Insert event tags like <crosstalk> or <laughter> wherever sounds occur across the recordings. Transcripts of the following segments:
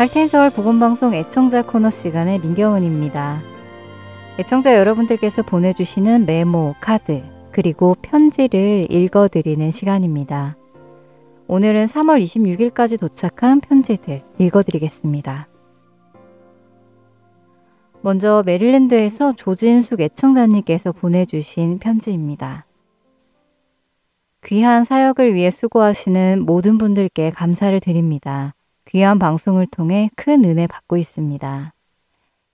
할텐서울 보건방송 애청자 코너 시간의 민경은입니다. 애청자 여러분들께서 보내주시는 메모, 카드, 그리고 편지를 읽어드리는 시간입니다. 오늘은 3월 26일까지 도착한 편지들 읽어드리겠습니다. 먼저 메릴랜드에서 조진숙 애청자님께서 보내주신 편지입니다. 귀한 사역을 위해 수고하시는 모든 분들께 감사를 드립니다. 귀한 방송을 통해 큰 은혜 받고 있습니다.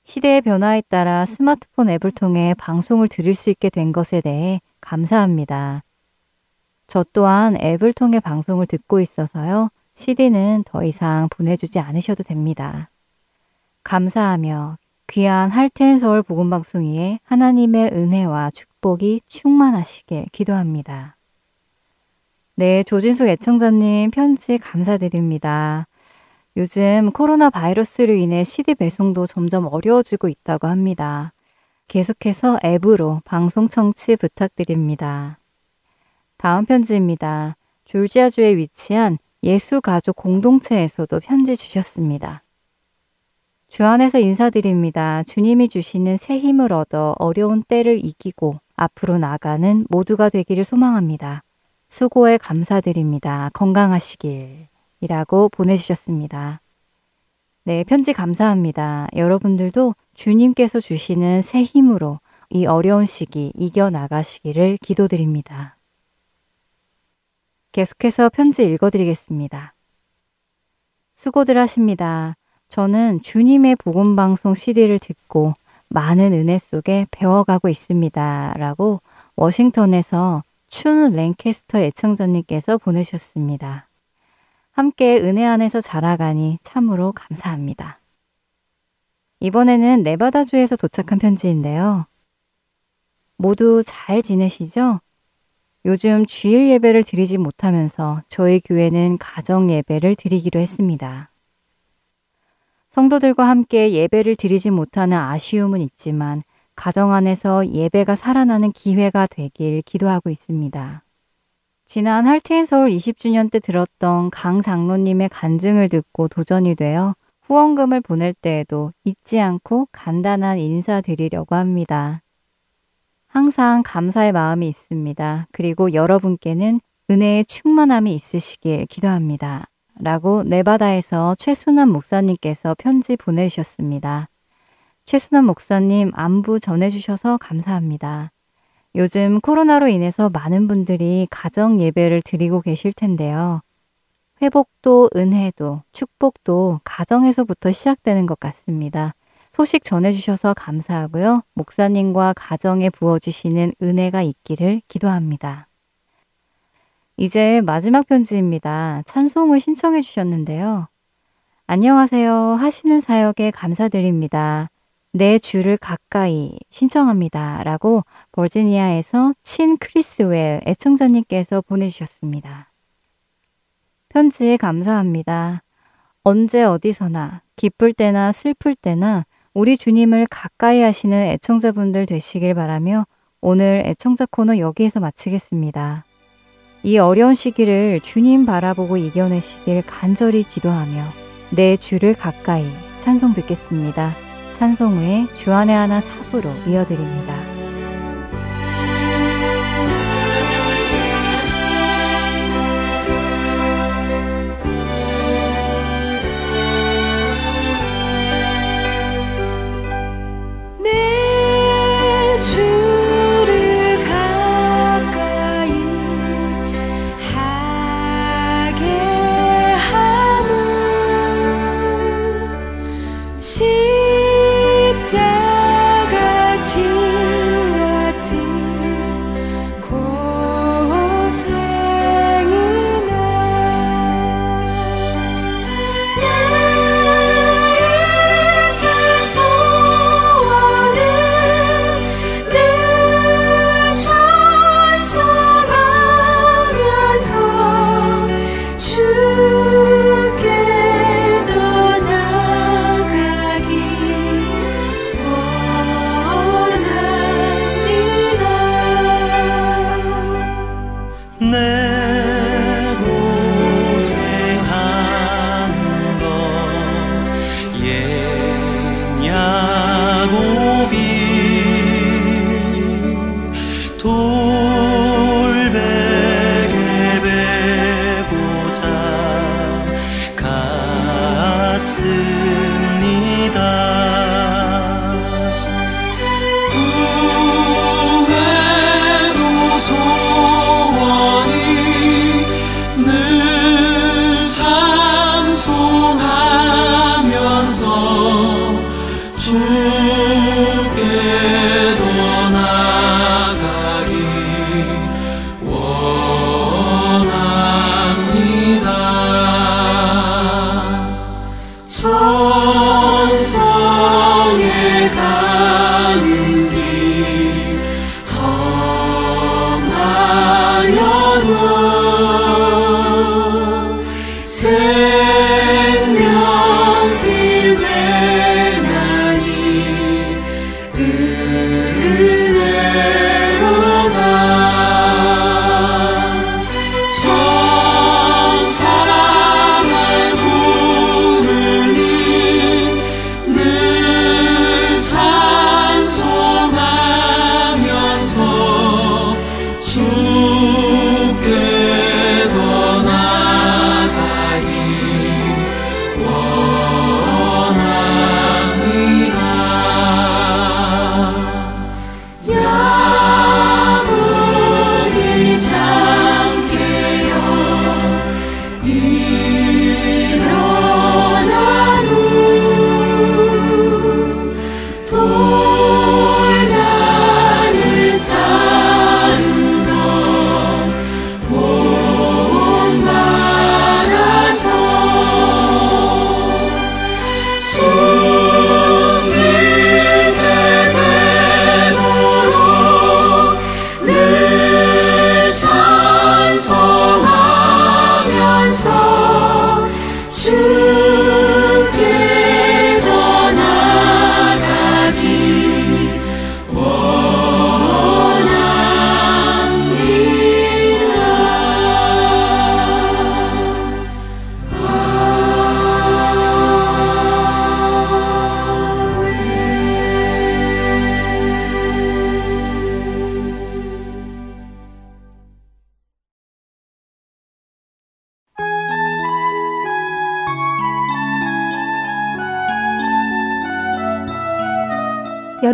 시대의 변화에 따라 스마트폰 앱을 통해 방송을 들을 수 있게 된 것에 대해 감사합니다. 저 또한 앱을 통해 방송을 듣고 있어서요. CD는 더 이상 보내주지 않으셔도 됩니다. 감사하며 귀한 할텐 서울 복음 방송위에 하나님의 은혜와 축복이 충만하시길 기도합니다. 네, 조진숙 애청자님 편지 감사드립니다. 요즘 코로나 바이러스로 인해 CD 배송도 점점 어려워지고 있다고 합니다. 계속해서 앱으로 방송 청취 부탁드립니다. 다음 편지입니다. 졸지아주에 위치한 예수 가족 공동체에서도 편지 주셨습니다. 주 안에서 인사드립니다. 주님이 주시는 새 힘을 얻어 어려운 때를 이기고 앞으로 나가는 모두가 되기를 소망합니다. 수고에 감사드립니다. 건강하시길. 이라고 보내주셨습니다. 네, 편지 감사합니다. 여러분들도 주님께서 주시는 새 힘으로 이 어려운 시기 이겨나가시기를 기도드립니다. 계속해서 편지 읽어드리겠습니다. 수고들 하십니다. 저는 주님의 복음방송 CD를 듣고 많은 은혜 속에 배워가고 있습니다. 라고 워싱턴에서 춘 랭캐스터 애청자님께서 보내주셨습니다. 함께 은혜 안에서 자라가니 참으로 감사합니다. 이번에는 네바다주에서 도착한 편지인데요. 모두 잘 지내시죠? 요즘 주일 예배를 드리지 못하면서 저희 교회는 가정 예배를 드리기로 했습니다. 성도들과 함께 예배를 드리지 못하는 아쉬움은 있지만 가정 안에서 예배가 살아나는 기회가 되길 기도하고 있습니다. 지난 할트앤 서울 20주년 때 들었던 강 장로님의 간증을 듣고 도전이 되어 후원금을 보낼 때에도 잊지 않고 간단한 인사 드리려고 합니다. 항상 감사의 마음이 있습니다. 그리고 여러분께는 은혜의 충만함이 있으시길 기도합니다. 라고 네바다에서 최순환 목사님께서 편지 보내주셨습니다. 최순환 목사님 안부 전해주셔서 감사합니다. 요즘 코로나로 인해서 많은 분들이 가정 예배를 드리고 계실 텐데요. 회복도 은혜도 축복도 가정에서부터 시작되는 것 같습니다. 소식 전해주셔서 감사하고요. 목사님과 가정에 부어주시는 은혜가 있기를 기도합니다. 이제 마지막 편지입니다. 찬송을 신청해 주셨는데요. 안녕하세요. 하시는 사역에 감사드립니다. 내 주를 가까이 신청합니다. 라고 버지니아에서 친 크리스웰 애청자님께서 보내주셨습니다. 편지에 감사합니다. 언제 어디서나 기쁠 때나 슬플 때나 우리 주님을 가까이 하시는 애청자분들 되시길 바라며 오늘 애청자 코너 여기에서 마치겠습니다. 이 어려운 시기를 주님 바라보고 이겨내시길 간절히 기도하며 내 주를 가까이 찬송 듣겠습니다. 찬송 후에 주안의 하나 사부로 이어드립니다.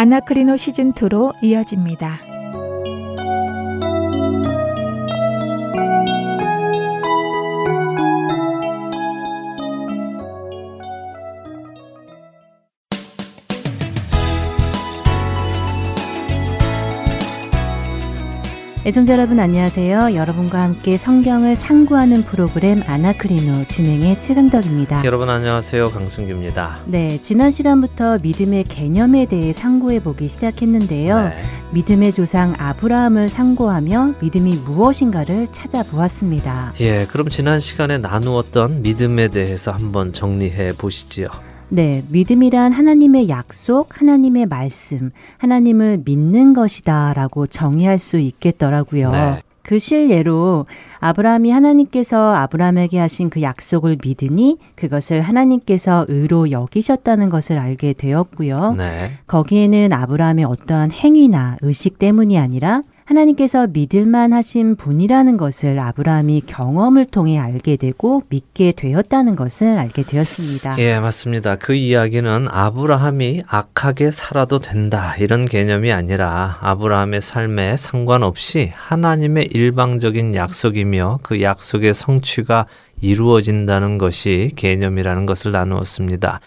아나크리노 시즌2로 이어집니다. 애청자 여러분 안녕하세요. 여러분과 함께 성경을 상고하는 프로그램 아나크리노 진행의 최강덕입니다. 여러분 안녕하세요. 강순규입니다. 네, 지난 시간부터 믿음의 개념에 대해 상고해 보기 시작했는데요. 네. 믿음의 조상 아브라함을 상고하며 믿음이 무엇인가를 찾아보았습니다. 예, 그럼 지난 시간에 나누었던 믿음에 대해서 한번 정리해 보시지요. 네, 믿음이란 하나님의 약속, 하나님의 말씀, 하나님을 믿는 것이다 라고 정의할 수 있겠더라고요. 네. 그 실예로 아브라함이 하나님께서 아브라함에게 하신 그 약속을 믿으니 그것을 하나님께서 의로 여기셨다는 것을 알게 되었고요. 네. 거기에는 아브라함의 어떠한 행위나 의식 때문이 아니라 하나님께서 믿을만 하신 분이라는 것을 아브라함이 경험을 통해 알게 되고 믿게 되었다는 것을 알게 되었습니다. 예, 맞습니다. 그 이야기는 아브라함이 악하게 살아도 된다 이런 개념이 아니라 아브라함의 삶에 상관없이 하나님의 일방적인 약속이며 그 약속의 성취가 이루어진다는 것이 개념이라는 것을 나누었습니다.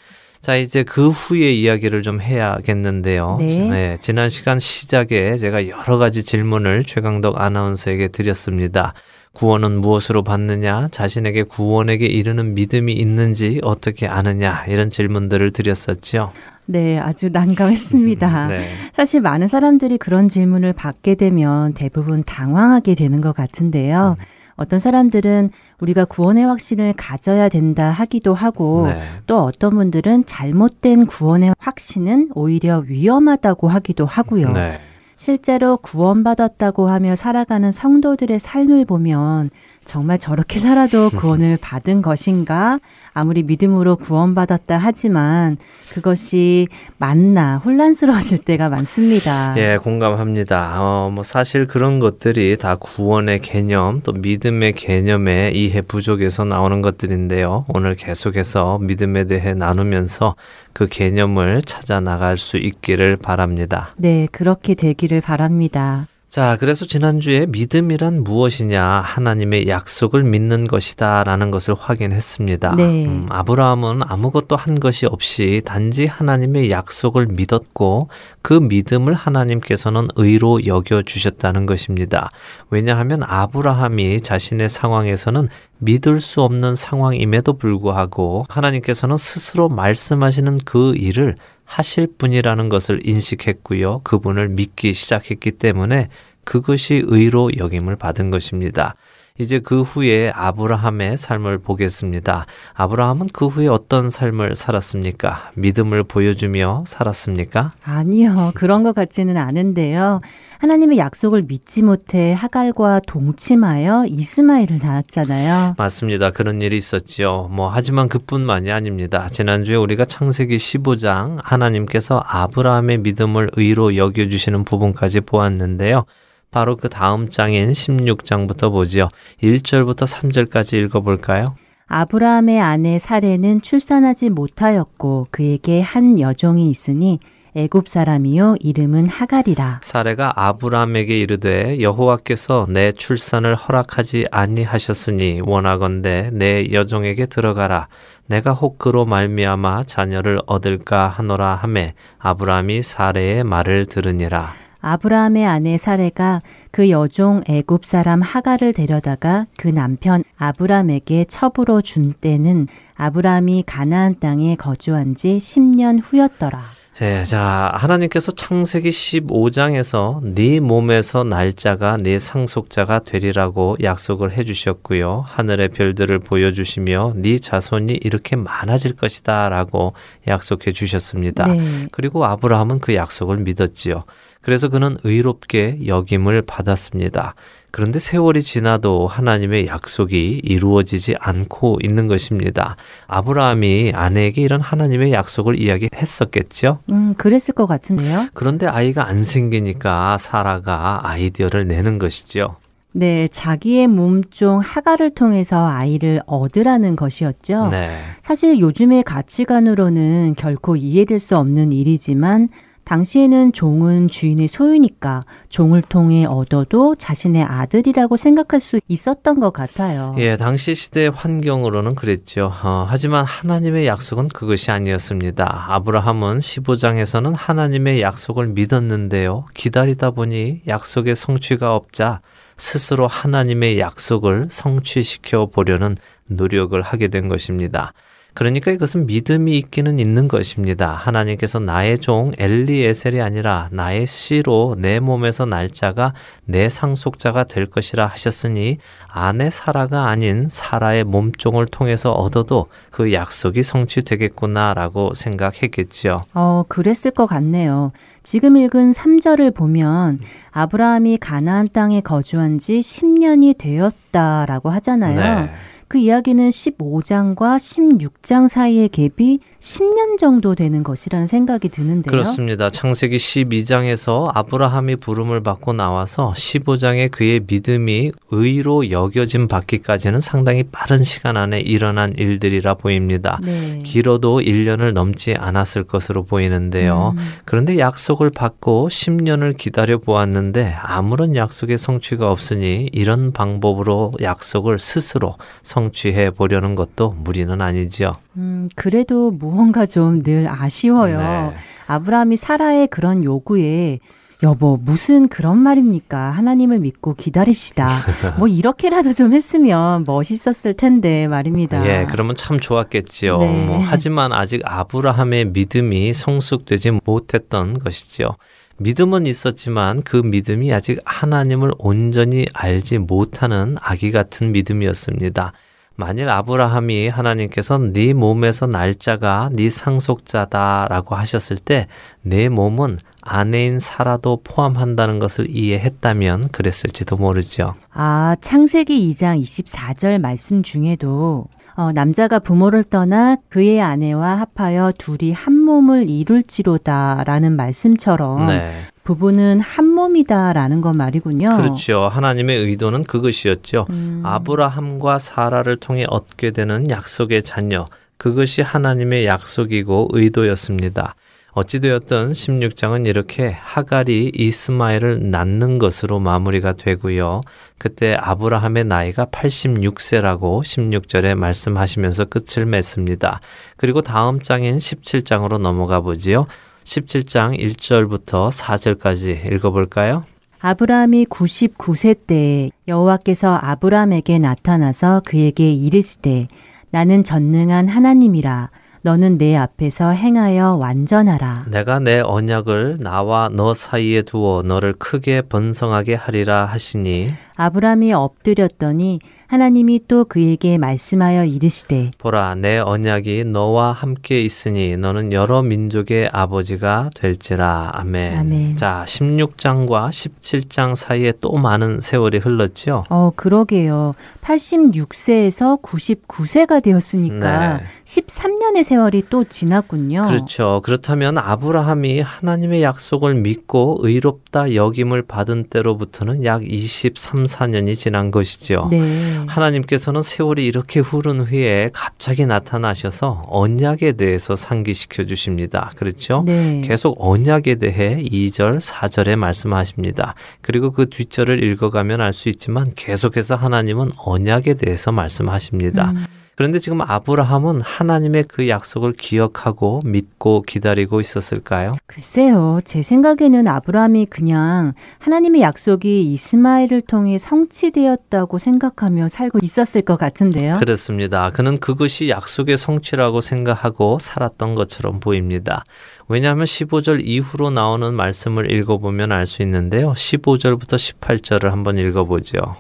자, 이제 그 후의 이야기를 좀 해야겠는데요. 네. 네. 지난 시간 시작에 제가 여러 가지 질문을 최강덕 아나운서에게 드렸습니다. 구원은 무엇으로 받느냐, 자신에게 구원에게 이르는 믿음이 있는지 어떻게 아느냐, 이런 질문들을 드렸었죠. 네, 아주 난감했습니다. <laughs> 네. 사실 많은 사람들이 그런 질문을 받게 되면 대부분 당황하게 되는 것 같은데요. 음. 어떤 사람들은 우리가 구원의 확신을 가져야 된다 하기도 하고 네. 또 어떤 분들은 잘못된 구원의 확신은 오히려 위험하다고 하기도 하고요. 네. 실제로 구원받았다고 하며 살아가는 성도들의 삶을 보면 정말 저렇게 살아도 구원을 받은 것인가? 아무리 믿음으로 구원받았다 하지만 그것이 맞나 혼란스러워질 때가 많습니다. 예, 공감합니다. 어, 뭐 사실 그런 것들이 다 구원의 개념 또 믿음의 개념의 이해 부족에서 나오는 것들인데요. 오늘 계속해서 믿음에 대해 나누면서 그 개념을 찾아 나갈 수 있기를 바랍니다. 네, 그렇게 되기를 바랍니다. 자, 그래서 지난주에 믿음이란 무엇이냐, 하나님의 약속을 믿는 것이다, 라는 것을 확인했습니다. 네. 음, 아브라함은 아무것도 한 것이 없이 단지 하나님의 약속을 믿었고, 그 믿음을 하나님께서는 의로 여겨주셨다는 것입니다. 왜냐하면 아브라함이 자신의 상황에서는 믿을 수 없는 상황임에도 불구하고, 하나님께서는 스스로 말씀하시는 그 일을 하실 분이라는 것을 인식했고요. 그분을 믿기 시작했기 때문에 그것이 의로 여김을 받은 것입니다. 이제 그 후에 아브라함의 삶을 보겠습니다. 아브라함은 그 후에 어떤 삶을 살았습니까? 믿음을 보여주며 살았습니까? 아니요. 그런 것 같지는 않은데요. 하나님의 약속을 믿지 못해 하갈과 동침하여 이스마엘을 낳았잖아요. 맞습니다. 그런 일이 있었죠. 뭐 하지만 그뿐만이 아닙니다. 지난주에 우리가 창세기 15장 하나님께서 아브라함의 믿음을 의로 여겨 주시는 부분까지 보았는데요. 바로 그 다음 장인 16장부터 보지요. 1절부터 3절까지 읽어볼까요? 아브라함의 아내 사레는 출산하지 못하였고 그에게 한 여종이 있으니 애굽 사람이요 이름은 하갈이라. 사레가 아브라함에게 이르되 여호와께서 내 출산을 허락하지 아니하셨으니 원하건대 내 여종에게 들어가라. 내가 혹 그로 말미암아 자녀를 얻을까 하노라 하매 아브라함이 사레의 말을 들으니라. 아브라함의 아내 사레가 그 여종 애굽 사람 하가를 데려다가 그 남편 아브라함에게 첩으로 준 때는 아브라함이 가나안 땅에 거주한 지 10년 후였더라. 네, 자, 하나님께서 창세기 15장에서 네 몸에서 날짜가 네 상속자가 되리라고 약속을 해 주셨고요. 하늘의 별들을 보여 주시며 네 자손이 이렇게 많아질 것이다라고 약속해 주셨습니다. 네. 그리고 아브라함은 그 약속을 믿었지요. 그래서 그는 의롭게 역임을 받았습니다. 그런데 세월이 지나도 하나님의 약속이 이루어지지 않고 있는 것입니다. 아브라함이 아내에게 이런 하나님의 약속을 이야기했었겠죠? 음, 그랬을 것 같은데요. 그런데 아이가 안 생기니까 사라가 아이디어를 내는 것이죠. 네, 자기의 몸종 하가를 통해서 아이를 얻으라는 것이었죠. 네. 사실 요즘의 가치관으로는 결코 이해될 수 없는 일이지만 당시에는 종은 주인의 소유니까 종을 통해 얻어도 자신의 아들이라고 생각할 수 있었던 것 같아요. 예, 당시 시대 환경으로는 그랬죠. 어, 하지만 하나님의 약속은 그것이 아니었습니다. 아브라함은 15장에서는 하나님의 약속을 믿었는데요. 기다리다 보니 약속의 성취가 없자 스스로 하나님의 약속을 성취시켜 보려는 노력을 하게 된 것입니다. 그러니까 이것은 믿음이 있기는 있는 것입니다. 하나님께서 나의 종 엘리에셀이 아니라 나의 씨로 내 몸에서 날짜가 내 상속자가 될 것이라 하셨으니 아내 사라가 아닌 사라의 몸종을 통해서 얻어도 그 약속이 성취되겠구나라고 생각했겠지요. 어, 그랬을 것 같네요. 지금 읽은 3절을 보면 아브라함이 가나안 땅에 거주한 지 10년이 되었다라고 하잖아요. 네. 그 이야기는 15장과 16장 사이의 갭이 10년 정도 되는 것이라는 생각이 드는데요. 그렇습니다. 창세기 12장에서 아브라함이 부름을 받고 나와서 15장에 그의 믿음이 의로 여겨진 받기까지는 상당히 빠른 시간 안에 일어난 일들이라 보입니다. 네. 길어도 1년을 넘지 않았을 것으로 보이는데요. 음. 그런데 약속을 받고 10년을 기다려 보았는데 아무런 약속의 성취가 없으니 이런 방법으로 약속을 스스로 성취해 보려는 것도 무리는 아니지요. 음, 그래도 무언가 좀 늘 아쉬워요. 네. 아브라함이 사라의 그런 요구에 여보, 무슨 그런 말입니까? 하나님을 믿고 기다립시다. <laughs> 뭐 이렇게라도 좀 했으면 멋있었을 텐데 말입니다. 예, 그러면 참 좋았겠지요. 네. 뭐 하지만 아직 아브라함의 믿음이 성숙되지 못했던 것이죠. 믿음은 있었지만 그 믿음이 아직 하나님을 온전히 알지 못하는 아기 같은 믿음이었습니다. 만일 아브라함이 하나님께서 네 몸에서 날짜가 네 상속자다라고 하셨을 때 내 몸은 아내인 사라도 포함한다는 것을 이해했다면 그랬을지도 모르죠. 아, 창세기 2장 24절 말씀 중에도 어, 남자가 부모를 떠나 그의 아내와 합하여 둘이 한 몸을 이룰지로다라는 말씀처럼 네. 부부는 한 몸이다라는 것 말이군요. 그렇죠. 하나님의 의도는 그것이었죠. 음. 아브라함과 사라를 통해 얻게 되는 약속의 자녀. 그것이 하나님의 약속이고 의도였습니다. 어찌되었던 16장은 이렇게 하갈이 이스마엘을 낳는 것으로 마무리가 되고요. 그때 아브라함의 나이가 86세라고 16절에 말씀하시면서 끝을 맺습니다. 그리고 다음 장인 17장으로 넘어가 보지요. 17장 1절부터 4절까지 읽어볼까요? 아브라함이 99세 때 여호와께서 아브라함에게 나타나서 그에게 이르시되 나는 전능한 하나님이라 너는 내 앞에서 행하여 완전하라. 내가 내 언약을 나와 너 사이에 두어 너를 크게 번성하게 하리라 하시니 아브라함이 엎드렸더니 하나님이 또 그에게 말씀하여 이르시되 보라 내 언약이 너와 함께 있으니 너는 여러 민족의 아버지가 될지라 아멘. 아멘. 자 16장과 17장 사이에 또 많은 세월이 흘렀죠. 어 그러게요. 86세에서 99세가 되었으니까 네. 13년의 세월이 또 지났군요. 그렇죠. 그렇다면 아브라함이 하나님의 약속을 믿고 의롭다 여김을 받은 때로부터는 약 23, 4년이 지난 것이죠. 네. 하나님께서는 세월이 이렇게 흐른 후에 갑자기 나타나셔서 언약에 대해서 상기시켜 주십니다. 그렇죠? 네. 계속 언약에 대해 2절, 4절에 말씀하십니다. 그리고 그 뒷절을 읽어가면 알 수 있지만 계속해서 하나님은 언약에 대해서 말씀하십니다. 음. 그런데 지금 아브라함은 하나님의 그 약속을 기억하고 믿고 기다리고 있었을까요? 글쎄요. 제 생각에는 아브라함이 그냥 하나님의 약속이 이스마엘을 통해 성취되었다고 생각하며 살고 있었을 것 같은데요. 그렇습니다. 그는 그것이 약속의 성취라고 생각하고 살았던 것처럼 보입니다. 왜냐하면 15절 이후로 나오는 말씀을 읽어보면 알 수 있는데요. 15절부터 18절을 한번 읽어보죠.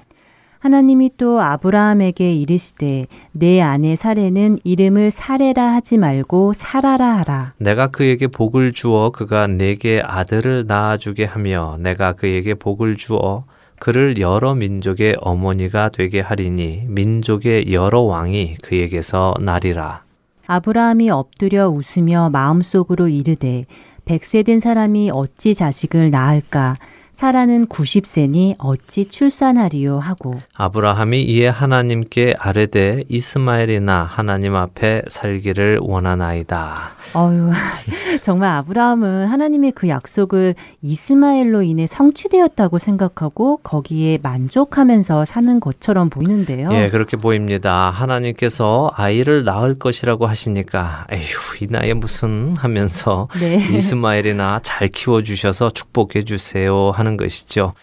하나님이 또 아브라함에게 이르시되 내 아내 사례는 이름을 사례라 하지 말고 사라라 하라. 내가 그에게 복을 주어 그가 내게 아들을 낳아주게 하며 내가 그에게 복을 주어 그를 여러 민족의 어머니가 되게 하리니 민족의 여러 왕이 그에게서 나리라. 아브라함이 엎드려 웃으며 마음속으로 이르되 백세 된 사람이 어찌 자식을 낳을까 사라는 90세니 어찌 출산하리요 하고 아브라함이 이에 하나님께 아뢰되 이스마엘이나 하나님 앞에 살기를 원하나이다. 어유 <laughs> 정말 아브라함은 하나님의 그 약속을 이스마엘로 인해 성취되었다고 생각하고 거기에 만족하면서 사는 것처럼 보이는데요. 예, 그렇게 보입니다. 하나님께서 아이를 낳을 것이라고 하시니까 에휴, 이 나이에 무슨 하면서 네. 이스마엘이나 잘 키워 주셔서 축복해 주세요. 하는 것이죠.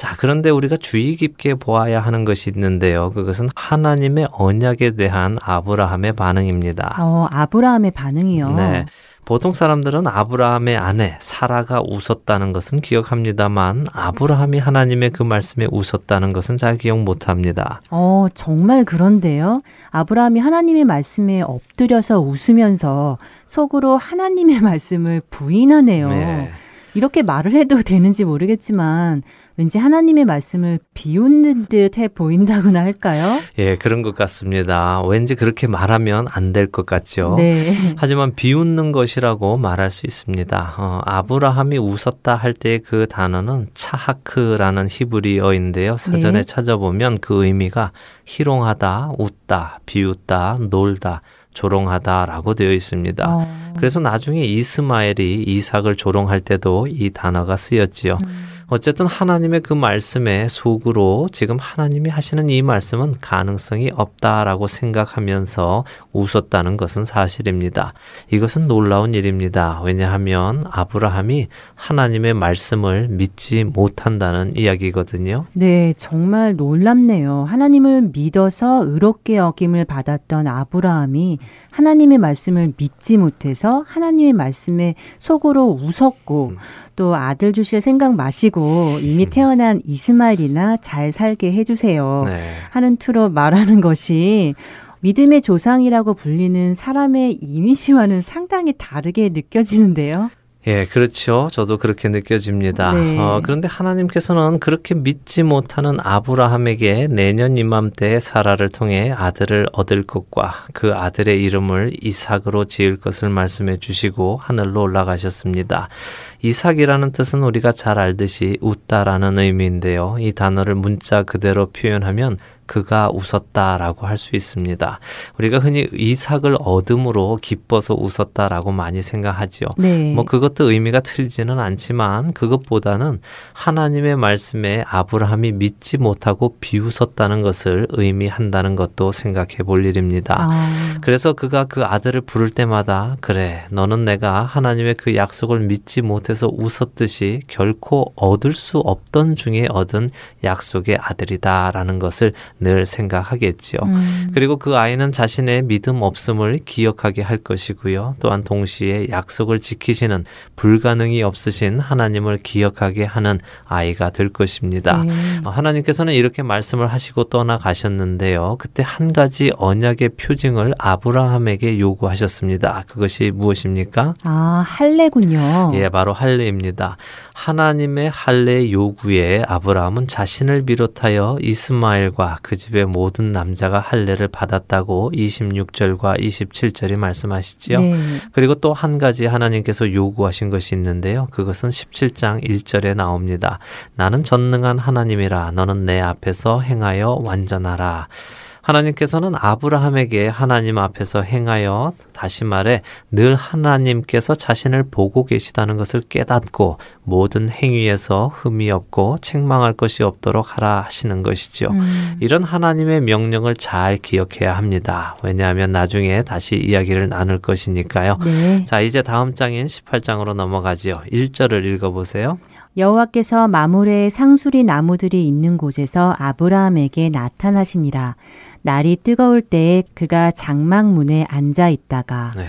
자, 그런데 우리가 주의 깊게 보아야 하는 것이 있는데요. 그것은 하나님의 언약에 대한 아브라함의 반응입니다. 어, 아브라함의 반응이요? 네. 보통 사람들은 아브라함의 아내 사라가 웃었다는 것은 기억합니다만 아브라함이 하나님의 그 말씀에 웃었다는 것은 잘 기억 못 합니다. 어, 정말 그런데요. 아브라함이 하나님의 말씀에 엎드려서 웃으면서 속으로 하나님의 말씀을 부인하네요. 네. 이렇게 말을 해도 <laughs> 되는지 모르겠지만 왠지 하나님의 말씀을 비웃는 듯해 보인다고나 할까요? 예, 그런 것 같습니다. 왠지 그렇게 말하면 안 될 것 같죠. 네. 하지만 비웃는 것이라고 말할 수 있습니다. 어, 아브라함이 웃었다 할 때 그 단어는 차하크라는 히브리어인데요. 사전에 네. 찾아보면 그 의미가 희롱하다, 웃다, 비웃다, 놀다, 조롱하다라고 되어 있습니다. 어. 그래서 나중에 이스마엘이 이삭을 조롱할 때도 이 단어가 쓰였지요. 음. 어쨌든 하나님의 그 말씀에 속으로 지금 하나님이 하시는 이 말씀은 가능성이 없다라고 생각하면서 웃었다는 것은 사실입니다. 이것은 놀라운 일입니다. 왜냐하면 아브라함이 하나님의 말씀을 믿지 못한다는 이야기거든요. 네, 정말 놀랍네요. 하나님을 믿어서 의롭게 여김을 받았던 아브라함이 하나님의 말씀을 믿지 못해서 하나님의 말씀에 속으로 웃었고 음. 또 아들 주실 생각 마시고 이미 음. 태어난 이스마엘이나 잘 살게 해주세요. 네. 하는 투로 말하는 것이 믿음의 조상이라고 불리는 사람의 이미지와는 상당히 다르게 느껴지는데요. 예, 그렇죠. 저도 그렇게 느껴집니다. 네. 어, 그런데 하나님께서는 그렇게 믿지 못하는 아브라함에게 내년 이맘때 사라를 통해 아들을 얻을 것과 그 아들의 이름을 이삭으로 지을 것을 말씀해 주시고 하늘로 올라가셨습니다. 이삭이라는 뜻은 우리가 잘 알듯이 웃다라는 의미인데요. 이 단어를 문자 그대로 표현하면 그가 웃었다라고 할 수 있습니다. 우리가 흔히 이삭을 얻음으로 기뻐서 웃었다라고 많이 생각하지요. 네. 뭐 그것도 의미가 틀지는 않지만 그것보다는 하나님의 말씀에 아브라함이 믿지 못하고 비웃었다는 것을 의미한다는 것도 생각해 볼 일입니다. 아. 그래서 그가 그 아들을 부를 때마다 그래 너는 내가 하나님의 그 약속을 믿지 못해서 웃었듯이 결코 얻을 수 없던 중에 얻은 약속의 아들이다라는 것을 늘 생각하겠지요. 음. 그리고 그 아이는 자신의 믿음 없음을 기억하게 할 것이고요. 또한 동시에 약속을 지키시는 불가능이 없으신 하나님을 기억하게 하는 아이가 될 것입니다. 네. 어, 하나님께서는 이렇게 말씀을 하시고 떠나가셨는데요. 그때 한 가지 언약의 표징을 아브라함에게 요구하셨습니다. 그것이 무엇입니까? 아, 할례군요. 예, 바로 할례입니다. 하나님의 할례 요구에 아브라함은 자신을 비롯하여 이스마엘과 그 집의 모든 남자가 할례를 받았다고 26절과 27절이 말씀하시지요. 네. 그리고 또 한 가지 하나님께서 요구하신 것이 있는데요. 그것은 17장 1절에 나옵니다. 나는 전능한 하나님이라 너는 내 앞에서 행하여 완전하라. 하나님께서는 아브라함에게 하나님 앞에서 행하여 다시 말해 늘 하나님께서 자신을 보고 계시다는 것을 깨닫고 모든 행위에서 흠이 없고 책망할 것이 없도록 하라 하시는 것이죠. 음. 이런 하나님의 명령을 잘 기억해야 합니다. 왜냐하면 나중에 다시 이야기를 나눌 것이니까요. 네. 자, 이제 다음 장인 18장으로 넘어가지요. 1절을 읽어 보세요. 여호와께서 마물의 상수리 나무들이 있는 곳에서 아브라함에게 나타나시니라. 날이 뜨거울 때에 그가 장막문에 앉아 있다가 네.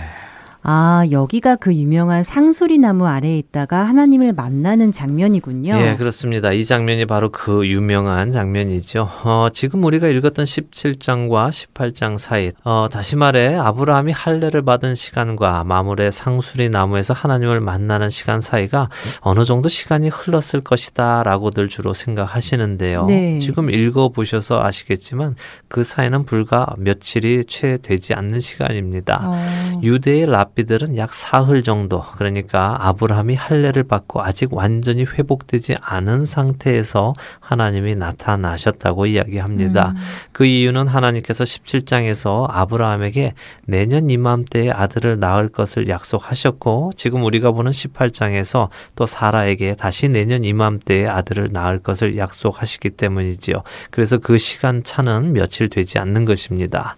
아, 여기가 그 유명한 상수리 나무 아래에 있다가 하나님을 만나는 장면이군요. 예, 그렇습니다. 이 장면이 바로 그 유명한 장면이죠. 어, 지금 우리가 읽었던 17장과 18장 사이, 어, 다시 말해 아브라함이 할례를 받은 시간과 마물의 상수리 나무에서 하나님을 만나는 시간 사이가 어느 정도 시간이 흘렀을 것이다라고들 주로 생각하시는데요. 네. 지금 읽어 보셔서 아시겠지만 그 사이는 불과 며칠이 채 되지 않는 시간입니다. 어. 유대의 랍 랍비들은 약 사흘 정도 그러니까 아브라함이 할례를 받고 아직 완전히 회복되지 않은 상태에서 하나님이 나타나셨다고 이야기합니다. 음. 그 이유는 하나님께서 17장에서 아브라함에게 내년 이맘때에 아들을 낳을 것을 약속하셨고 지금 우리가 보는 18장에서 또 사라에게 다시 내년 이맘때에 아들을 낳을 것을 약속하시기 때문이지요. 그래서 그 시간 차는 며칠 되지 않는 것입니다.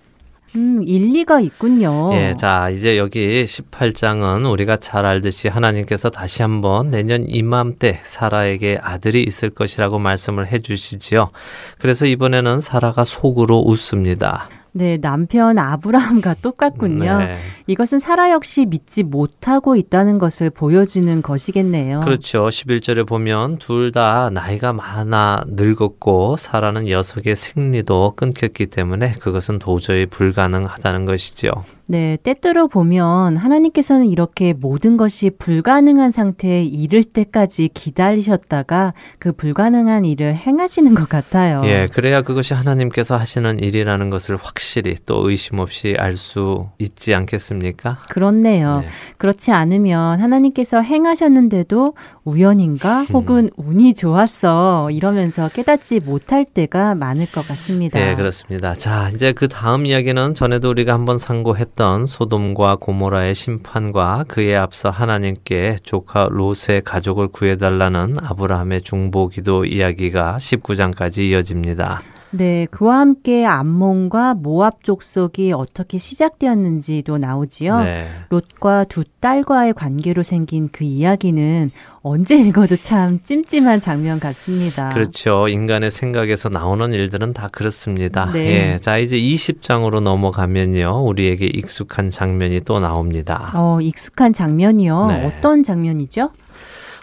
음, 일리가 있군요. 예, 자, 이제 여기 18장은 우리가 잘 알듯이 하나님께서 다시 한번 내년 이맘때 사라에게 아들이 있을 것이라고 말씀을 해 주시지요. 그래서 이번에는 사라가 속으로 웃습니다. 네, 남편 아브라함과 <laughs> 똑같군요. 네. 이것은 사라 역시 믿지 못하고 있다는 것을 보여주는 것이겠네요. 그렇죠. 11절에 보면 둘 다 나이가 많아 늙었고 사라는 녀석의 생리도 끊겼기 때문에 그것은 도저히 불가능하다는 것이죠. 네, 때때로 보면 하나님께서는 이렇게 모든 것이 불가능한 상태에 이를 때까지 기다리셨다가 그 불가능한 일을 행하시는 것 같아요. 예, 그래야 그것이 하나님께서 하시는 일이라는 것을 확실히 또 의심 없이 알 수 있지 않겠습니까? 그렇네요. 네. 그렇지 않으면 하나님께서 행하셨는데도 우연인가 음. 혹은 운이 좋았어 이러면서 깨닫지 못할 때가 많을 것 같습니다. 네, 그렇습니다. 자, 이제 그 다음 이야기는 전에도 우리가 한번 상고 했던 소돔과 고모라의 심판과 그에 앞서 하나님께 조카 롯의 가족을 구해달라는 아브라함의 중보기도 이야기가 19장까지 이어집니다. 네, 그와 함께 암몬과 모압 족속이 어떻게 시작되었는지도 나오지요. 네. 롯과 두 딸과의 관계로 생긴 그 이야기는 언제 읽어도 참 찜찜한 장면 같습니다. 그렇죠. 인간의 생각에서 나오는 일들은 다 그렇습니다. 네. 예, 자 이제 20장으로 넘어가면요, 우리에게 익숙한 장면이 또 나옵니다. 어, 익숙한 장면이요. 네. 어떤 장면이죠?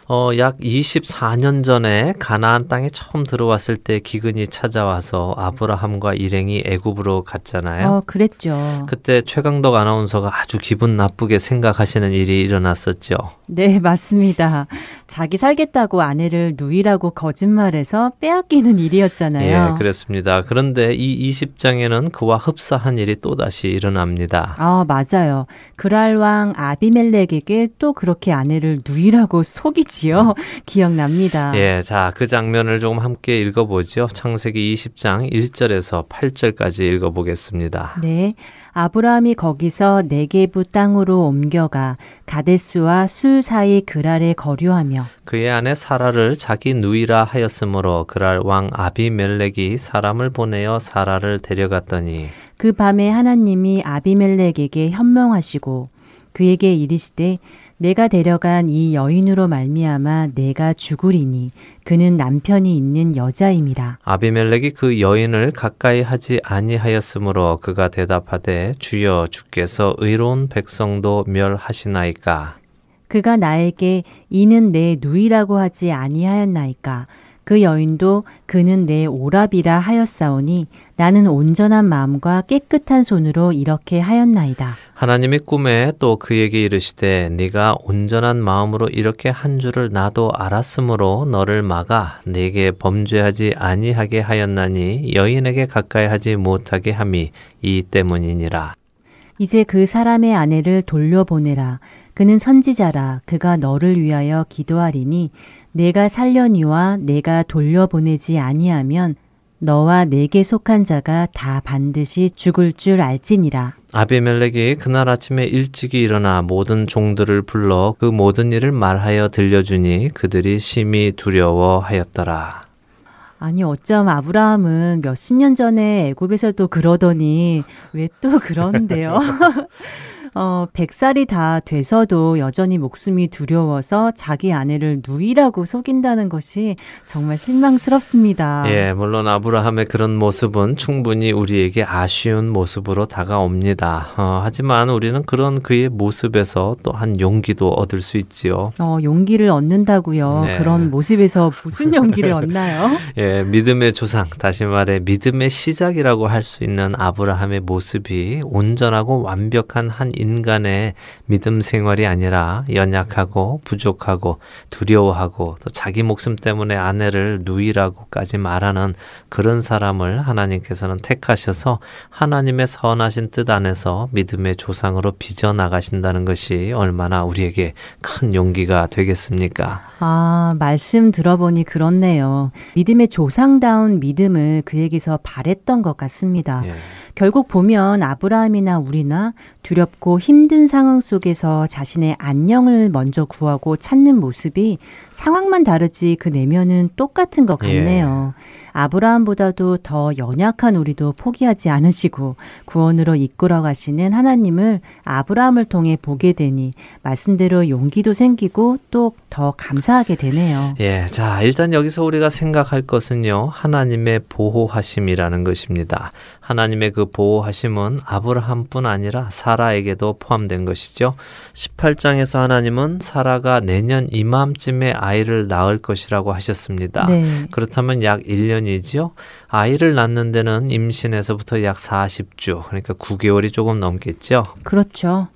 어, 약 24년 전에 가나안 땅에 처음 들어왔을 때 기근이 찾아와서 아브라함과 일행이 애굽으로 갔잖아요. 어, 그랬죠. 그때 최강덕 아나운서가 아주 기분 나쁘게 생각하시는 일이 일어났었죠. 네, 맞습니다. 자기 살겠다고 아내를 누이라고 거짓말해서 빼앗기는 일이었잖아요. 예, 그렇습니다. 그런데 이 20장에는 그와 흡사한 일이 또다시 일어납니다. 아, 맞아요. 그랄 왕 아비멜렉에게 또 그렇게 아내를 누이라고 속이지 있지요. <laughs> 기억납니다. 예, 자, 그 장면을 조금 함께 읽어보죠. 창세기 20장 1절에서 8절까지 읽어보겠습니다. 네. 아브라함이 거기서 네게부 땅으로 옮겨가 가데스와 술 사이 그랄에 거류하며 그의 아내 사라를 자기 누이라 하였으므로 그랄 왕 아비멜렉이 사람을 보내어 사라를 데려갔더니 그 밤에 하나님이 아비멜렉에게 현명하시고 그에게 이르시되 내가 데려간 이 여인으로 말미암아 내가 죽으리니 그는 남편이 있는 여자임이라. 아비멜렉이 그 여인을 가까이 하지 아니하였으므로 그가 대답하되 주여 주께서 의로운 백성도 멸하시나이까. 그가 나에게 이는 내 누이라고 하지 아니하였나이까. 그 여인도 그는 내 오랍이라 하였사오니 나는 온전한 마음과 깨끗한 손으로 이렇게 하였나이다. 하나님이 꿈에 또 그에게 이르시되 네가 온전한 마음으로 이렇게 한 줄을 나도 알았으므로 너를 막아 네게 범죄하지 아니하게 하였나니 여인에게 가까이 하지 못하게 함이 이 때문이니라. 이제 그 사람의 아내를 돌려보내라. 그는 선지자라. 그가 너를 위하여 기도하리니 내가 살려니와 내가 돌려보내지 아니하면 너와 내게 속한 자가 다 반드시 죽을 줄 알지니라. 아비멜렉이 그날 아침에 일찍이 일어나 모든 종들을 불러 그 모든 일을 말하여 들려주니 그들이 심히 두려워하였더라. 아니 어쩜 아브라함은 몇십 년 전에 애굽에서도 그러더니 왜 또 그런데요? <laughs> 어, 100살이 다 돼서도 여전히 목숨이 두려워서 자기 아내를 누이라고 속인다는 것이 정말 실망스럽습니다. 예, 물론 아브라함의 그런 모습은 충분히 우리에게 아쉬운 모습으로 다가옵니다. 어, 하지만 우리는 그런 그의 모습에서 또한 용기도 얻을 수 있지요. 어, 용기를 얻는다고요. 네. 그런 모습에서 무슨 <laughs> 용기를 얻나요? 예, 믿음의 조상, 다시 말해 믿음의 시작이라고 할 수 있는 아브라함의 모습이 온전하고 완벽한 한 인간의 믿음 생활이 아니라 연약하고 부족하고 두려워하고 또 자기 목숨 때문에 아내를 누이라고까지 말하는 그런 사람을 하나님께서는 택하셔서 하나님의 선하신 뜻 안에서 믿음의 조상으로 빚어 나가신다는 것이 얼마나 우리에게 큰 용기가 되겠습니까? 아, 말씀 들어보니 그렇네요. 믿음의 조상다운 믿음을 그에게서 바랬던 것 같습니다. 예. 결국 보면 아브라함이나 우리나 두렵고 힘든 상황 속에서 자신의 안녕을 먼저 구하고 찾는 모습이 상황만 다르지 그 내면은 똑같은 것 같네요. 예. 아브라함보다도 더 연약한 우리도 포기하지 않으시고 구원으로 이끌어 가시는 하나님을 아브라함을 통해 보게 되니 말씀대로 용기도 생기고 또 더 감사하게 되네요. 예. 자, 일단 여기서 우리가 생각할 것은요. 하나님의 보호하심이라는 것입니다. 하나님의 그 보호하심은 아브라함뿐 아니라 사라에게도 포함된 것이죠. 18장에서 하나님은 사라가 내년 이맘쯤에 아이를 낳을 것이라고 하셨습니다. 네. 그렇다면 약 1년이지요. 아이를 낳는 데는 임신에서부터 약 40주, 그러니까 9개월이 조금 넘겠죠. 그렇죠.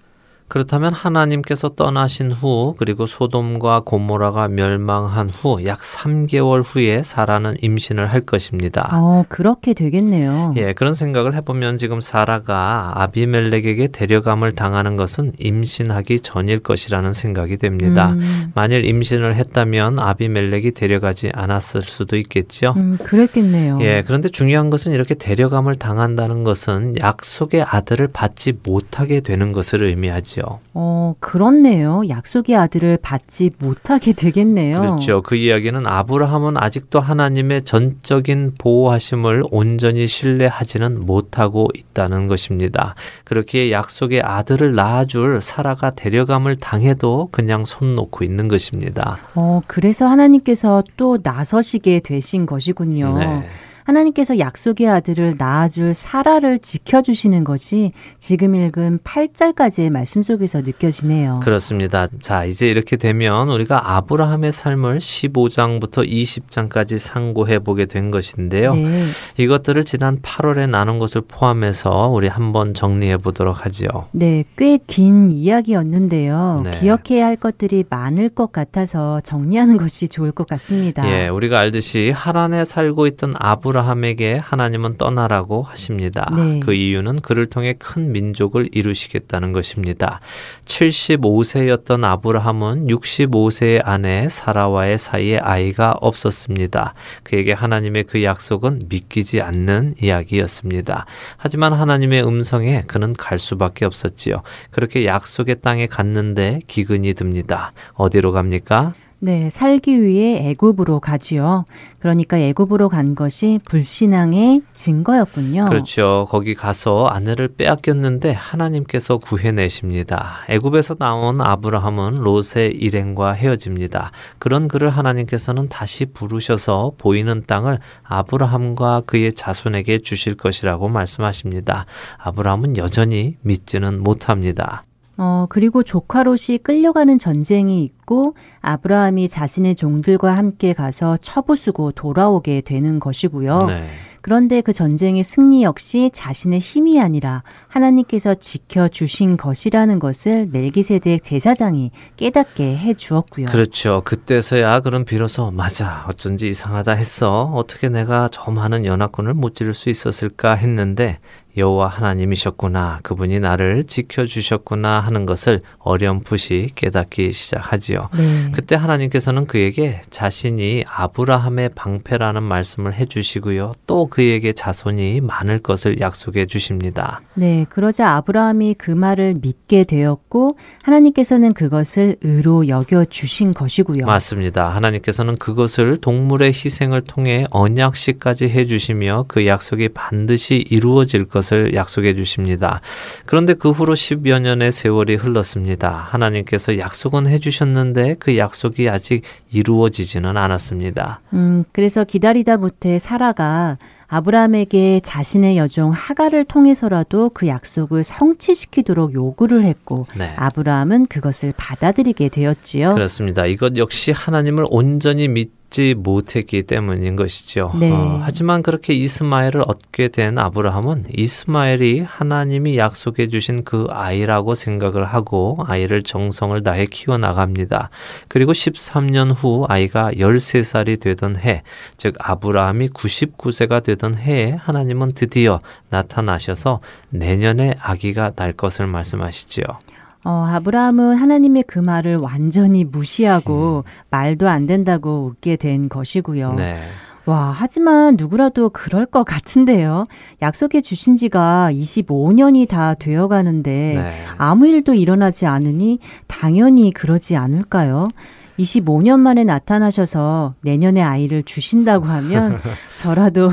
그렇다면 하나님께서 떠나신 후 그리고 소돔과 고모라가 멸망한 후 약 3개월 후에 사라는 임신을 할 것입니다. 어, 그렇게 되겠네요. 예, 그런 생각을 해보면 지금 사라가 아비멜렉에게 데려감을 당하는 것은 임신하기 전일 것이라는 생각이 됩니다. 음. 만일 임신을 했다면 아비멜렉이 데려가지 않았을 수도 있겠죠. 음, 그랬겠네요. 예, 그런데 중요한 것은 이렇게 데려감을 당한다는 것은 약속의 아들을 받지 못하게 되는 것을 의미하지 되죠. 어, 그렇네요. 약속의 아들을 받지 못하게 되겠네요. 그렇죠. 그 이야기는 아브라함은 아직도 하나님의 전적인 보호하심을 온전히 신뢰하지는 못하고 있다는 것입니다. 그렇게 약속의 아들을 낳아줄 사라가 데려감을 당해도 그냥 손 놓고 있는 것입니다. 어, 그래서 하나님께서 또 나서시게 되신 것이군요. 네. 하나님께서 약속의 아들을 낳아줄 사라를 지켜주시는 것이 지금 읽은 8절까지의 말씀 속에서 느껴지네요. 그렇습니다. 자, 이제 이렇게 되면 우리가 아브라함의 삶을 15장부터 20장까지 상고해 보게 된 것인데요. 네. 이것들을 지난 8월에 나눈 것을 포함해서 우리 한번 정리해 보도록 하죠. 네, 꽤 긴 이야기였는데요. 네. 기억해야 할 것들이 많을 것 같아서 정리하는 것이 좋을 것 같습니다. 예, 우리가 알듯이 하란에 살고 있던 아브라 아브라함에게 하나님은 떠나라고 하십니다. 네. 그 이유는 그를 통해 큰 민족을 이루시겠다는 것입니다. 75세였던 아브라함은 65세의 아내 사라와의 사이에 아이가 없었습니다. 그에게 하나님의 그 약속은 믿기지 않는 이야기였습니다. 하지만 하나님의 음성에 그는 갈 수밖에 없었지요. 그렇게 약속의 땅에 갔는데 기근이 듭니다. 어디로 갑니까? 네, 살기 위해 애굽으로 가지요. 그러니까 애굽으로 간 것이 불신앙의 증거였군요. 그렇죠. 거기 가서 아내를 빼앗겼는데 하나님께서 구해내십니다. 애굽에서 나온 아브라함은 롯의 일행과 헤어집니다. 그런 그를 하나님께서는 다시 부르셔서 보이는 땅을 아브라함과 그의 자손에게 주실 것이라고 말씀하십니다. 아브라함은 여전히 믿지는 못합니다. 어, 그리고 조카 롯이 끌려가는 전쟁이 있고 아브라함이 자신의 종들과 함께 가서 처부수고 돌아오게 되는 것이고요. 네. 그런데 그 전쟁의 승리 역시 자신의 힘이 아니라 하나님께서 지켜주신 것이라는 것을 멜기세덱 제사장이 깨닫게 해 주었고요. 그렇죠. 그때서야 그럼 비로소 맞아 어쩐지 이상하다 했어. 어떻게 내가 저 많은 연합군을 못 지를 수 있었을까 했는데 여호와 하나님이셨구나. 그분이 나를 지켜 주셨구나 하는 것을 어렴풋이 깨닫기 시작하지요. 네. 그때 하나님께서는 그에게 자신이 아브라함의 방패라는 말씀을 해 주시고요. 또 그에게 자손이 많을 것을 약속해 주십니다. 네, 그러자 아브라함이 그 말을 믿게 되었고 하나님께서는 그것을 의로 여겨 주신 것이고요. 맞습니다. 하나님께서는 그것을 동물의 희생을 통해 언약식까지 해 주시며 그 약속이 반드시 이루어질 것 것을 약속해 주십니다. 그런데 그 후로 10여 년의 세월이 흘렀습니다. 하나님께서 약속은 해 주셨는데 그 약속이 아직 이루어지지는 않았습니다. 음, 그래서 기다리다 못해 사라가 아브라함에게 자신의 여종 하가를 통해서라도 그 약속을 성취시키도록 요구를 했고 네. 아브라함은 그것을 받아들이게 되었지요. 그렇습니다. 이것 역시 하나님을 온전히 믿 얻지 못했기 때문인 것이죠. 네. 어, 하지만 그렇게 이스마엘을 얻게 된 아브라함은 이스마엘이 하나님이 약속해 주신 그 아이라고 생각을 하고 아이를 정성을 다해 키워 나갑니다. 그리고 13년 후 아이가 13살이 되던 해, 즉 아브라함이 99세가 되던 해에 하나님은 드디어 나타나셔서 내년에 아기가 날 것을 말씀하시지요. 어, 아브라함은 하나님의 그 말을 완전히 무시하고 음. 말도 안 된다고 웃게 된 것이고요. 네. 와, 하지만 누구라도 그럴 것 같은데요. 약속해 주신 지가 25년이 다 되어 가는데 네. 아무 일도 일어나지 않으니 당연히 그러지 않을까요? 25년 만에 나타나셔서 내년에 아이를 주신다고 하면 <laughs> 저라도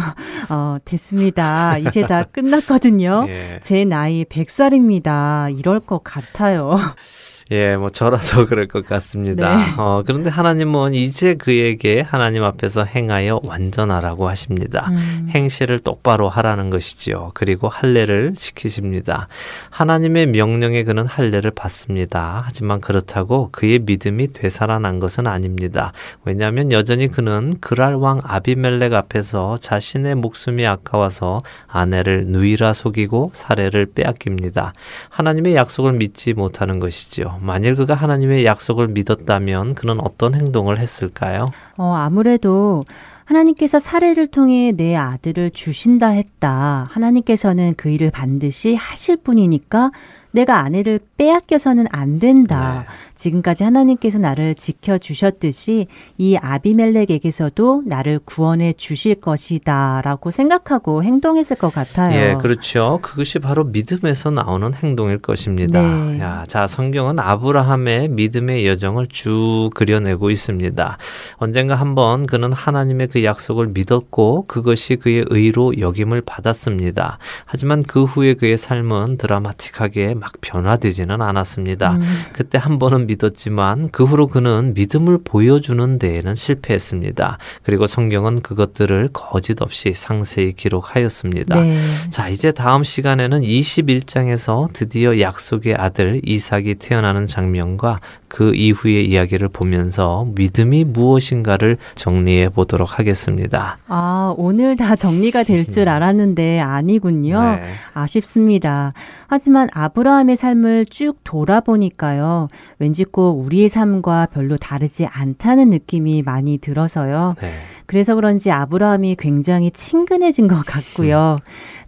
어, 됐습니다. 이제 다 끝났거든요. 예. 제 나이 100살입니다. 이럴 것 같아요. <laughs> 예, 뭐 저라도 <laughs> 그럴 것 같습니다. 네. 어, 그런데 하나님은 이제 그에게 하나님 앞에서 행하여 완전하라고 하십니다. 음. 행실을 똑바로 하라는 것이지요. 그리고 할례를 시키십니다. 하나님의 명령에 그는 할례를 받습니다. 하지만 그렇다고 그의 믿음이 되살아난 것은 아닙니다. 왜냐하면 여전히 그는 그랄 왕 아비멜렉 앞에서 자신의 목숨이 아까워서 아내를 누이라 속이고 사례를 빼앗깁니다. 하나님의 약속을 믿지 못하는 것이지요. 만일 그가 하나님의 약속을 믿었다면 그는 어떤 행동을 했을까요? 어, 아무래도 하나님께서 사례를 통해 내 아들을 주신다 했다. 하나님께서는 그 일을 반드시 하실 분이니까 내가 아내를 빼앗겨서는 안 된다. 네. 지금까지 하나님께서 나를 지켜 주셨듯이 이 아비멜렉에게서도 나를 구원해 주실 것이다 라고 생각하고 행동했을 것 같아요. 예, 그렇죠. 그것이 바로 믿음에서 나오는 행동일 것입니다. 네. 야, 자, 성경은 아브라함의 믿음의 여정을 쭉 그려내고 있습니다. 언젠가 한번 그는 하나님의 그 약속을 믿었고 그것이 그의 의로 여김을 받았습니다. 하지만 그 후에 그의 삶은 드라마틱하게 막 변화되지는 않았습니다. 음. 그때 한 번은 믿었지만 그 후로 그는 믿음을 보여주는 데에는 실패했습니다. 그리고 성경은 그것들을 거짓 없이 상세히 기록하였습니다. 네. 자, 이제 다음 시간에는 21장에서 드디어 약속의 아들 이삭이 태어나는 장면과 그 이후의 이야기를 보면서 믿음이 무엇인가를 정리해 보도록 하겠습니다. 아, 오늘 다 정리가 될줄 음. 알았는데 아니군요. 네. 아쉽습니다. 하지만 아브라함의 삶을 쭉 돌아보니까요. 왠지 꼭 우리의 삶과 별로 다르지 않다는 느낌이 많이 들어서요. 네. 그래서 그런지 아브라함이 굉장히 친근해진 것 같고요.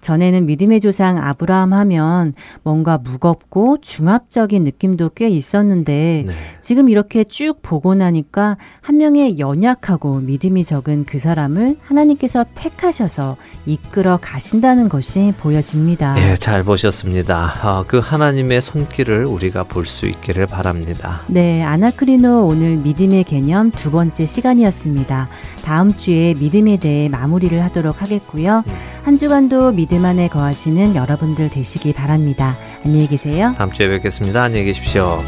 전에는 믿음의 조상 아브라함 하면 뭔가 무겁고 중압적인 느낌도 꽤 있었는데 네. 지금 이렇게 쭉 보고 나니까 한 명의 연약하고 믿음이 적은 그 사람을 하나님께서 택하셔서 이끌어 가신다는 것이 보여집니다. 예, 잘 보셨습니다. 어, 그 하나님의 손길을 우리가 볼 수 있기를 바랍니다. 네, 아나크리노 오늘 믿음의 개념 두 번째 시간이었습니다. 다음 주에 믿음에 대해 마무리를 하도록 하겠고요. 음. 한 주간도 믿음 안에 거하시는 여러분들 되시기 바랍니다. 안녕히 계세요. 다음 주에 뵙겠습니다. 안녕히 계십시오.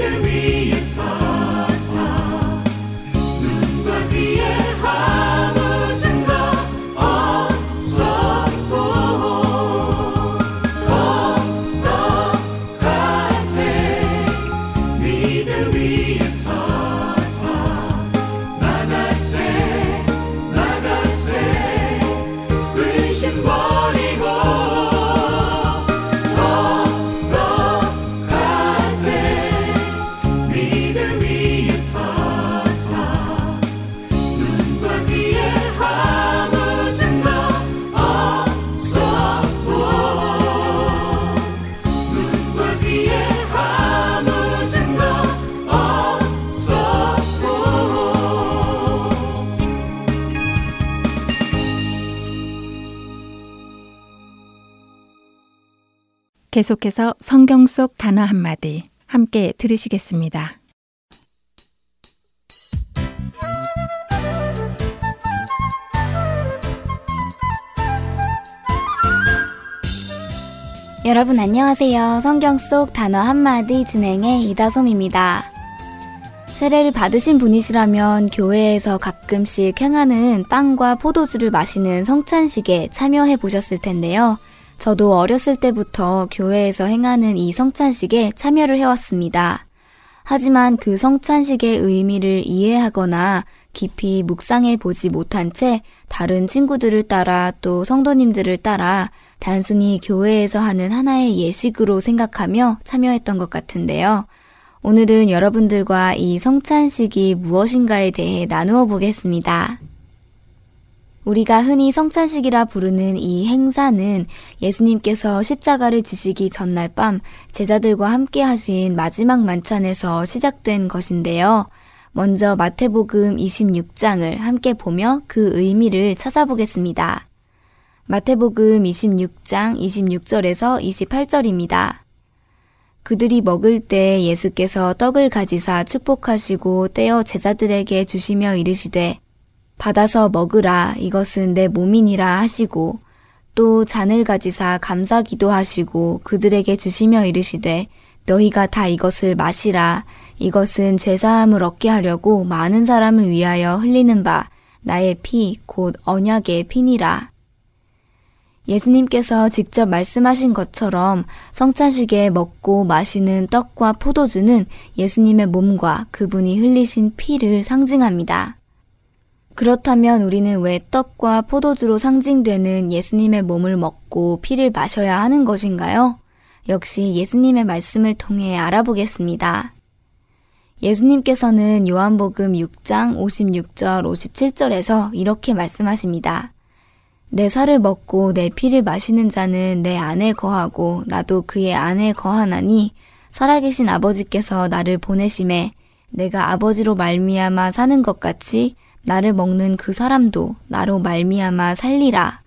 victory. 계속해서 성경 속 단어 한마디 함께 들으시겠습니다. 여러분 안녕하세요. 성경 속 단어 한마디 진행의 이다솜입니다. 세례를 받으신 분이시라면 교회에서 가끔씩 행하는 빵과 포도주를 마시는 성찬식에 참여해 보셨을 텐데요. 저도 어렸을 때부터 교회에서 행하는 이 성찬식에 참여를 해왔습니다. 하지만 그 성찬식의 의미를 이해하거나 깊이 묵상해 보지 못한 채 다른 친구들을 따라 또 성도님들을 따라 단순히 교회에서 하는 하나의 예식으로 생각하며 참여했던 것 같은데요. 오늘은 여러분들과 이 성찬식이 무엇인가에 대해 나누어 보겠습니다. 우리가 흔히 성찬식이라 부르는 이 행사는 예수님께서 십자가를 지시기 전날 밤 제자들과 함께 하신 마지막 만찬에서 시작된 것인데요. 먼저 마태복음 26장을 함께 보며 그 의미를 찾아보겠습니다. 마태복음 26장 26절에서 28절입니다. 그들이 먹을 때 예수께서 떡을 가지사 축복하시고 떼어 제자들에게 주시며 이르시되 받아서 먹으라. 이것은 내 몸이니라 하시고 또 잔을 가지사 감사 기도하시고 그들에게 주시며 이르시되 너희가 다 이것을 마시라. 이것은 죄사함을 얻게 하려고 많은 사람을 위하여 흘리는 바 나의 피 곧 언약의 피니라. 예수님께서 직접 말씀하신 것처럼 성찬식에 먹고 마시는 떡과 포도주는 예수님의 몸과 그분이 흘리신 피를 상징합니다. 그렇다면 우리는 왜 떡과 포도주로 상징되는 예수님의 몸을 먹고 피를 마셔야 하는 것인가요? 역시 예수님의 말씀을 통해 알아보겠습니다. 예수님께서는 요한복음 6장 56절 57절에서 이렇게 말씀하십니다. 내 살을 먹고 내 피를 마시는 자는 내 안에 거하고 나도 그의 안에 거하나니 살아계신 아버지께서 나를 보내심에 내가 아버지로 말미암아 사는 것 같이 나를 먹는 그 사람도 나로 말미암아 살리라.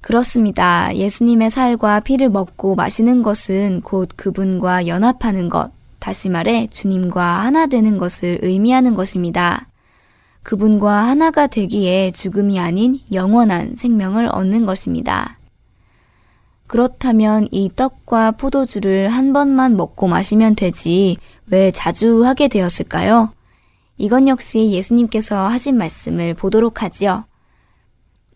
그렇습니다. 예수님의 살과 피를 먹고 마시는 것은 곧 그분과 연합하는 것, 다시 말해 주님과 하나 되는 것을 의미하는 것입니다. 그분과 하나가 되기에 죽음이 아닌 영원한 생명을 얻는 것입니다. 그렇다면 이 떡과 포도주를 한 번만 먹고 마시면 되지 왜 자주 하게 되었을까요? 이건 역시 예수님께서 하신 말씀을 보도록 하지요.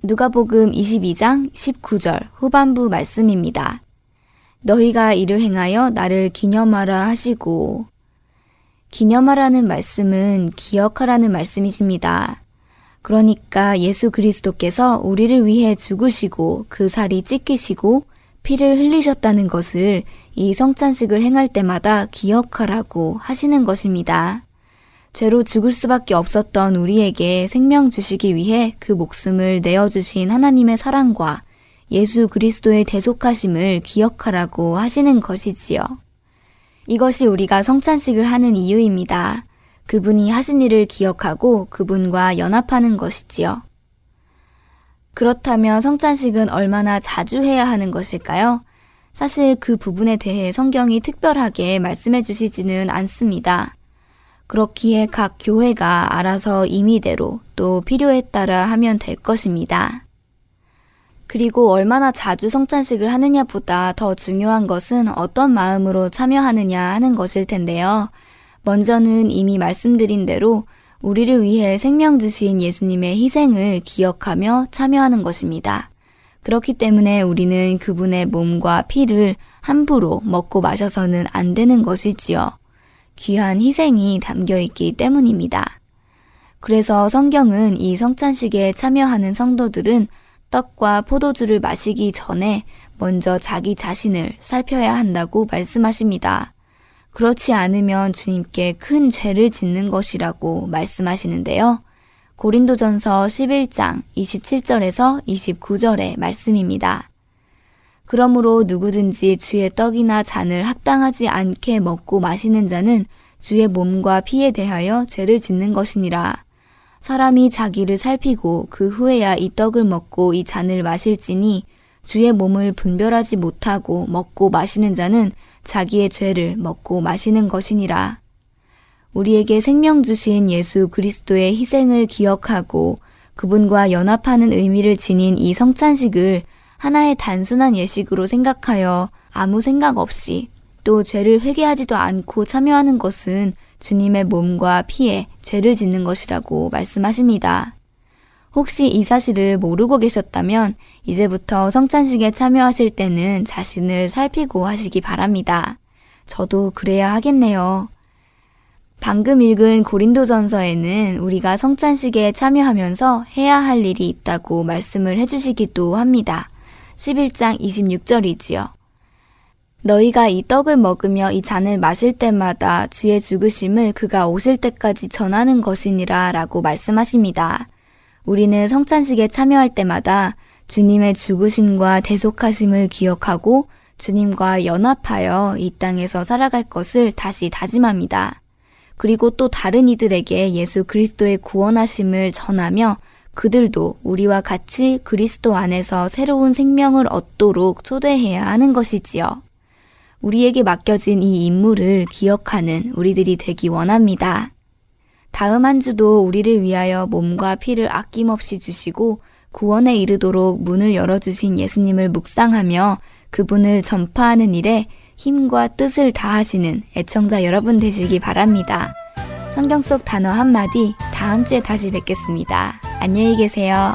누가복음 22장 19절 후반부 말씀입니다. 너희가 이를 행하여 나를 기념하라 하시고 기념하라는 말씀은 기억하라는 말씀이십니다. 그러니까 예수 그리스도께서 우리를 위해 죽으시고 그 살이 찢기시고 피를 흘리셨다는 것을 이 성찬식을 행할 때마다 기억하라고 하시는 것입니다. 죄로 죽을 수밖에 없었던 우리에게 생명 주시기 위해 그 목숨을 내어주신 하나님의 사랑과 예수 그리스도의 대속하심을 기억하라고 하시는 것이지요. 이것이 우리가 성찬식을 하는 이유입니다. 그분이 하신 일을 기억하고 그분과 연합하는 것이지요. 그렇다면 성찬식은 얼마나 자주 해야 하는 것일까요? 사실 그 부분에 대해 성경이 특별하게 말씀해 주시지는 않습니다. 그렇기에 각 교회가 알아서 임의대로 또 필요에 따라 하면 될 것입니다. 그리고 얼마나 자주 성찬식을 하느냐보다 더 중요한 것은 어떤 마음으로 참여하느냐 하는 것일 텐데요. 먼저는 이미 말씀드린 대로 우리를 위해 생명 주신 예수님의 희생을 기억하며 참여하는 것입니다. 그렇기 때문에 우리는 그분의 몸과 피를 함부로 먹고 마셔서는 안 되는 것이지요. 귀한 희생이 담겨 있기 때문입니다. 그래서 성경은 이 성찬식에 참여하는 성도들은 떡과 포도주를 마시기 전에 먼저 자기 자신을 살펴야 한다고 말씀하십니다. 그렇지 않으면 주님께 큰 죄를 짓는 것이라고 말씀하시는데요. 고린도전서 11장 27절에서 29절의 말씀입니다. 그러므로 누구든지 주의 떡이나 잔을 합당하지 않게 먹고 마시는 자는 주의 몸과 피에 대하여 죄를 짓는 것이니라. 사람이 자기를 살피고 그 후에야 이 떡을 먹고 이 잔을 마실지니 주의 몸을 분별하지 못하고 먹고 마시는 자는 자기의 죄를 먹고 마시는 것이니라. 우리에게 생명 주신 예수 그리스도의 희생을 기억하고 그분과 연합하는 의미를 지닌 이 성찬식을 하나의 단순한 예식으로 생각하여 아무 생각 없이 또 죄를 회개하지도 않고 참여하는 것은 주님의 몸과 피에 죄를 짓는 것이라고 말씀하십니다. 혹시 이 사실을 모르고 계셨다면 이제부터 성찬식에 참여하실 때는 자신을 살피고 하시기 바랍니다. 저도 그래야 하겠네요. 방금 읽은 고린도전서에는 우리가 성찬식에 참여하면서 해야 할 일이 있다고 말씀을 해주시기도 합니다. 11장 26절이지요. 너희가 이 떡을 먹으며 이 잔을 마실 때마다 주의 죽으심을 그가 오실 때까지 전하는 것이니라 라고 말씀하십니다. 우리는 성찬식에 참여할 때마다 주님의 죽으심과 대속하심을 기억하고 주님과 연합하여 이 땅에서 살아갈 것을 다시 다짐합니다. 그리고 또 다른 이들에게 예수 그리스도의 구원하심을 전하며 그들도 우리와 같이 그리스도 안에서 새로운 생명을 얻도록 초대해야 하는 것이지요. 우리에게 맡겨진 이 임무를 기억하는 우리들이 되기 원합니다. 다음 한 주도 우리를 위하여 몸과 피를 아낌없이 주시고 구원에 이르도록 문을 열어주신 예수님을 묵상하며 그분을 전파하는 일에 힘과 뜻을 다하시는 애청자 여러분 되시기 바랍니다. 성경 속 단어 한마디 다음 주에 다시 뵙겠습니다. 안녕히 계세요.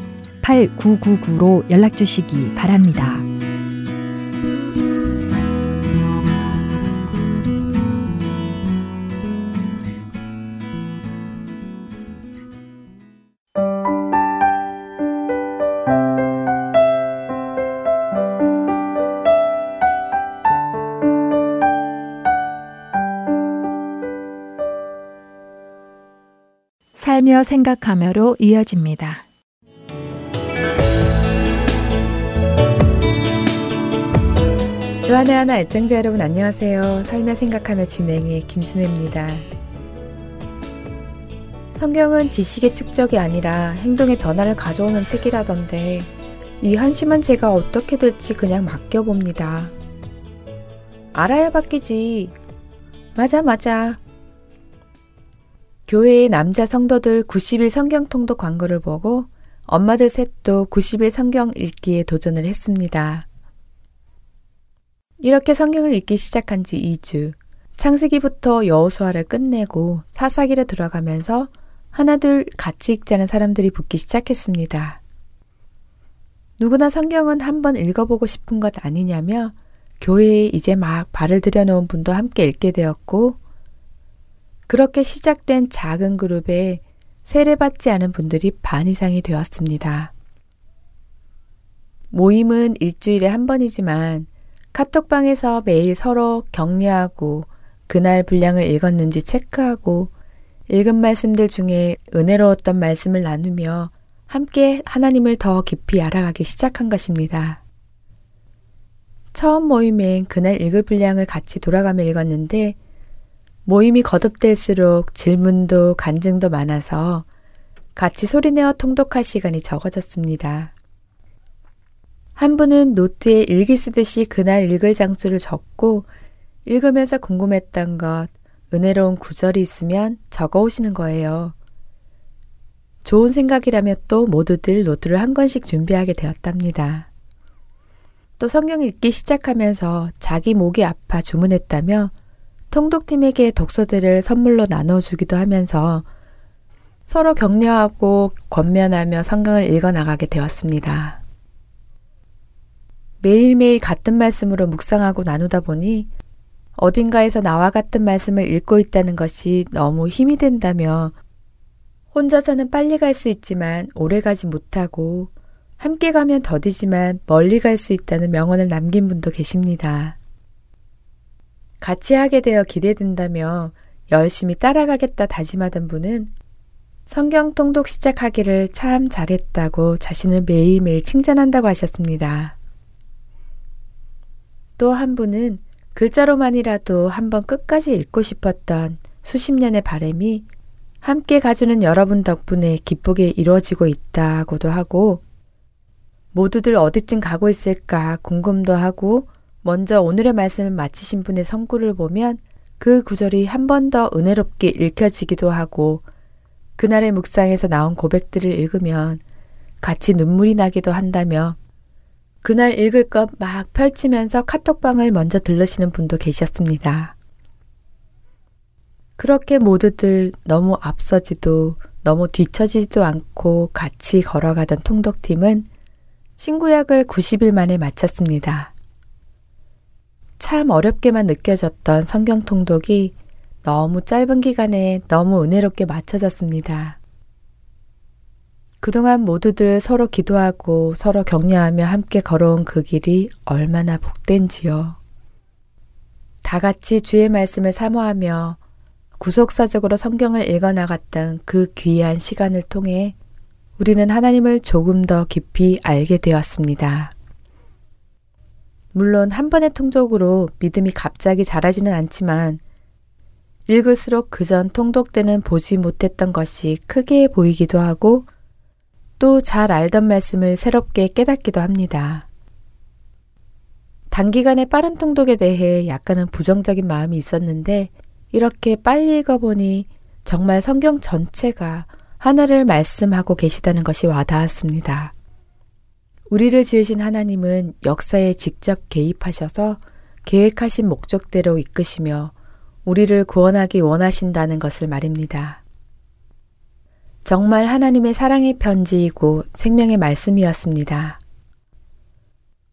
8999로 연락 주시기 바랍니다. 살며 생각하며로 이어집니다. 주안의 하나 애청자 여러분 안녕하세요. 살며 생각하며 진행의 김순혜입니다. 성경은 지식의 축적이 아니라 행동의 변화를 가져오는 책이라던데 이 한심한 제가 어떻게 될지 그냥 맡겨봅니다. 알아야 바뀌지. 맞아 맞아. 교회의 남자 성도들 90일 성경 통독 광고를 보고 엄마들 셋도 90일 성경 읽기에 도전을 했습니다. 이렇게 성경을 읽기 시작한 지 2주. 창세기부터 여호수아를 끝내고 사사기를 들어가면서 하나둘 같이 읽자는 사람들이 붙기 시작했습니다. 누구나 성경은 한번 읽어보고 싶은 것 아니냐며 교회에 이제 막 발을 들여놓은 분도 함께 읽게 되었고 그렇게 시작된 작은 그룹에 세례받지 않은 분들이 반 이상이 되었습니다. 모임은 일주일에 한 번이지만 카톡방에서 매일 서로 격려하고 그날 분량을 읽었는지 체크하고 읽은 말씀들 중에 은혜로웠던 말씀을 나누며 함께 하나님을 더 깊이 알아가기 시작한 것입니다. 처음 모임엔 그날 읽을 분량을 같이 돌아가며 읽었는데 모임이 거듭될수록 질문도 간증도 많아서 같이 소리내어 통독할 시간이 적어졌습니다. 한 분은 노트에 일기 쓰듯이 그날 읽을 장수를 적고 읽으면서 궁금했던 것, 은혜로운 구절이 있으면 적어 오시는 거예요. 좋은 생각이라며 또 모두들 노트를 한 권씩 준비하게 되었답니다. 또 성경 읽기 시작하면서 자기 목이 아파 주문했다며 통독팀에게 독서들을 선물로 나눠주기도 하면서 서로 격려하고 권면하며 성경을 읽어 나가게 되었습니다. 매일매일 같은 말씀으로 묵상하고 나누다 보니 어딘가에서 나와 같은 말씀을 읽고 있다는 것이 너무 힘이 된다며 혼자서는 빨리 갈 수 있지만 오래 가지 못하고 함께 가면 더디지만 멀리 갈 수 있다는 명언을 남긴 분도 계십니다. 같이 하게 되어 기대된다며 열심히 따라가겠다 다짐하던 분은 성경 통독 시작하기를 참 잘했다고 자신을 매일매일 칭찬한다고 하셨습니다. 또 한 분은 글자로만이라도 한번 끝까지 읽고 싶었던 수십 년의 바램이 함께 가주는 여러분 덕분에 기쁘게 이루어지고 있다고도 하고 모두들 어디쯤 가고 있을까 궁금도 하고 먼저 오늘의 말씀을 마치신 분의 성구를 보면 그 구절이 한 번 더 은혜롭게 읽혀지기도 하고 그날의 묵상에서 나온 고백들을 읽으면 같이 눈물이 나기도 한다며 그날 읽을 것 막 펼치면서 카톡방을 먼저 들르시는 분도 계셨습니다. 그렇게 모두들 너무 앞서지도 너무 뒤처지지도 않고 같이 걸어가던 통독팀은 신구약을 90일 만에 마쳤습니다. 참 어렵게만 느껴졌던 성경 통독이 너무 짧은 기간에 너무 은혜롭게 마쳐졌습니다. 그동안 모두들 서로 기도하고 서로 격려하며 함께 걸어온 그 길이 얼마나 복된지요. 다 같이 주의 말씀을 사모하며 구속사적으로 성경을 읽어 나갔던 그 귀한 시간을 통해 우리는 하나님을 조금 더 깊이 알게 되었습니다. 물론 한 번의 통독으로 믿음이 갑자기 자라지는 않지만 읽을수록 그전 통독 때는 보지 못했던 것이 크게 보이기도 하고 또 잘 알던 말씀을 새롭게 깨닫기도 합니다. 단기간에 빠른 통독에 대해 약간은 부정적인 마음이 있었는데 이렇게 빨리 읽어보니 정말 성경 전체가 하나를 말씀하고 계시다는 것이 와닿았습니다. 우리를 지으신 하나님은 역사에 직접 개입하셔서 계획하신 목적대로 이끄시며 우리를 구원하기 원하신다는 것을 말입니다. 정말 하나님의 사랑의 편지이고 생명의 말씀이었습니다.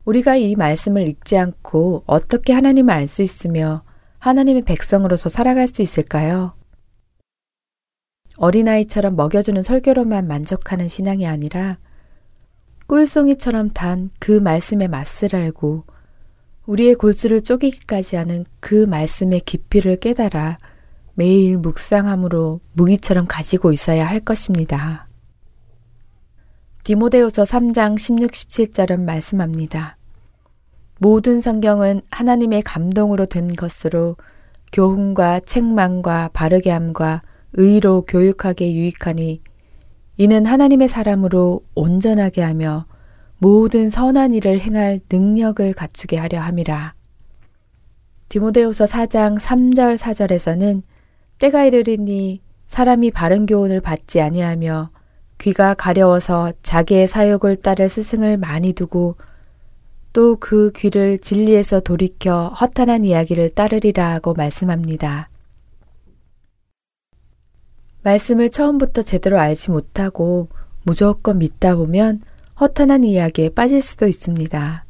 우리가 이 말씀을 읽지 않고 어떻게 하나님을 알 수 있으며 하나님의 백성으로서 살아갈 수 있을까요? 어린아이처럼 먹여주는 설교로만 만족하는 신앙이 아니라 꿀송이처럼 단 그 말씀의 맛을 알고 우리의 골수를 쪼개기까지 하는 그 말씀의 깊이를 깨달아 매일 묵상함으로 무기처럼 가지고 있어야 할 것입니다. 디모데후서 3장 16, 17절은 말씀합니다. 모든 성경은 하나님의 감동으로 된 것으로 교훈과 책망과 바르게 함과 의로 교육하게 유익하니 이는 하나님의 사람으로 온전하게 하며 모든 선한 일을 행할 능력을 갖추게 하려 함이라. 디모데후서 4장 3절 4절에서는 때가 이르리니 사람이 바른 교훈을 받지 아니하며 귀가 가려워서 자기의 사욕을 따를 스승을 많이 두고 또 그 귀를 진리에서 돌이켜 허탄한 이야기를 따르리라 하고 말씀합니다. 말씀을 처음부터 제대로 알지 못하고 무조건 믿다 보면 허탄한 이야기에 빠질 수도 있습니다.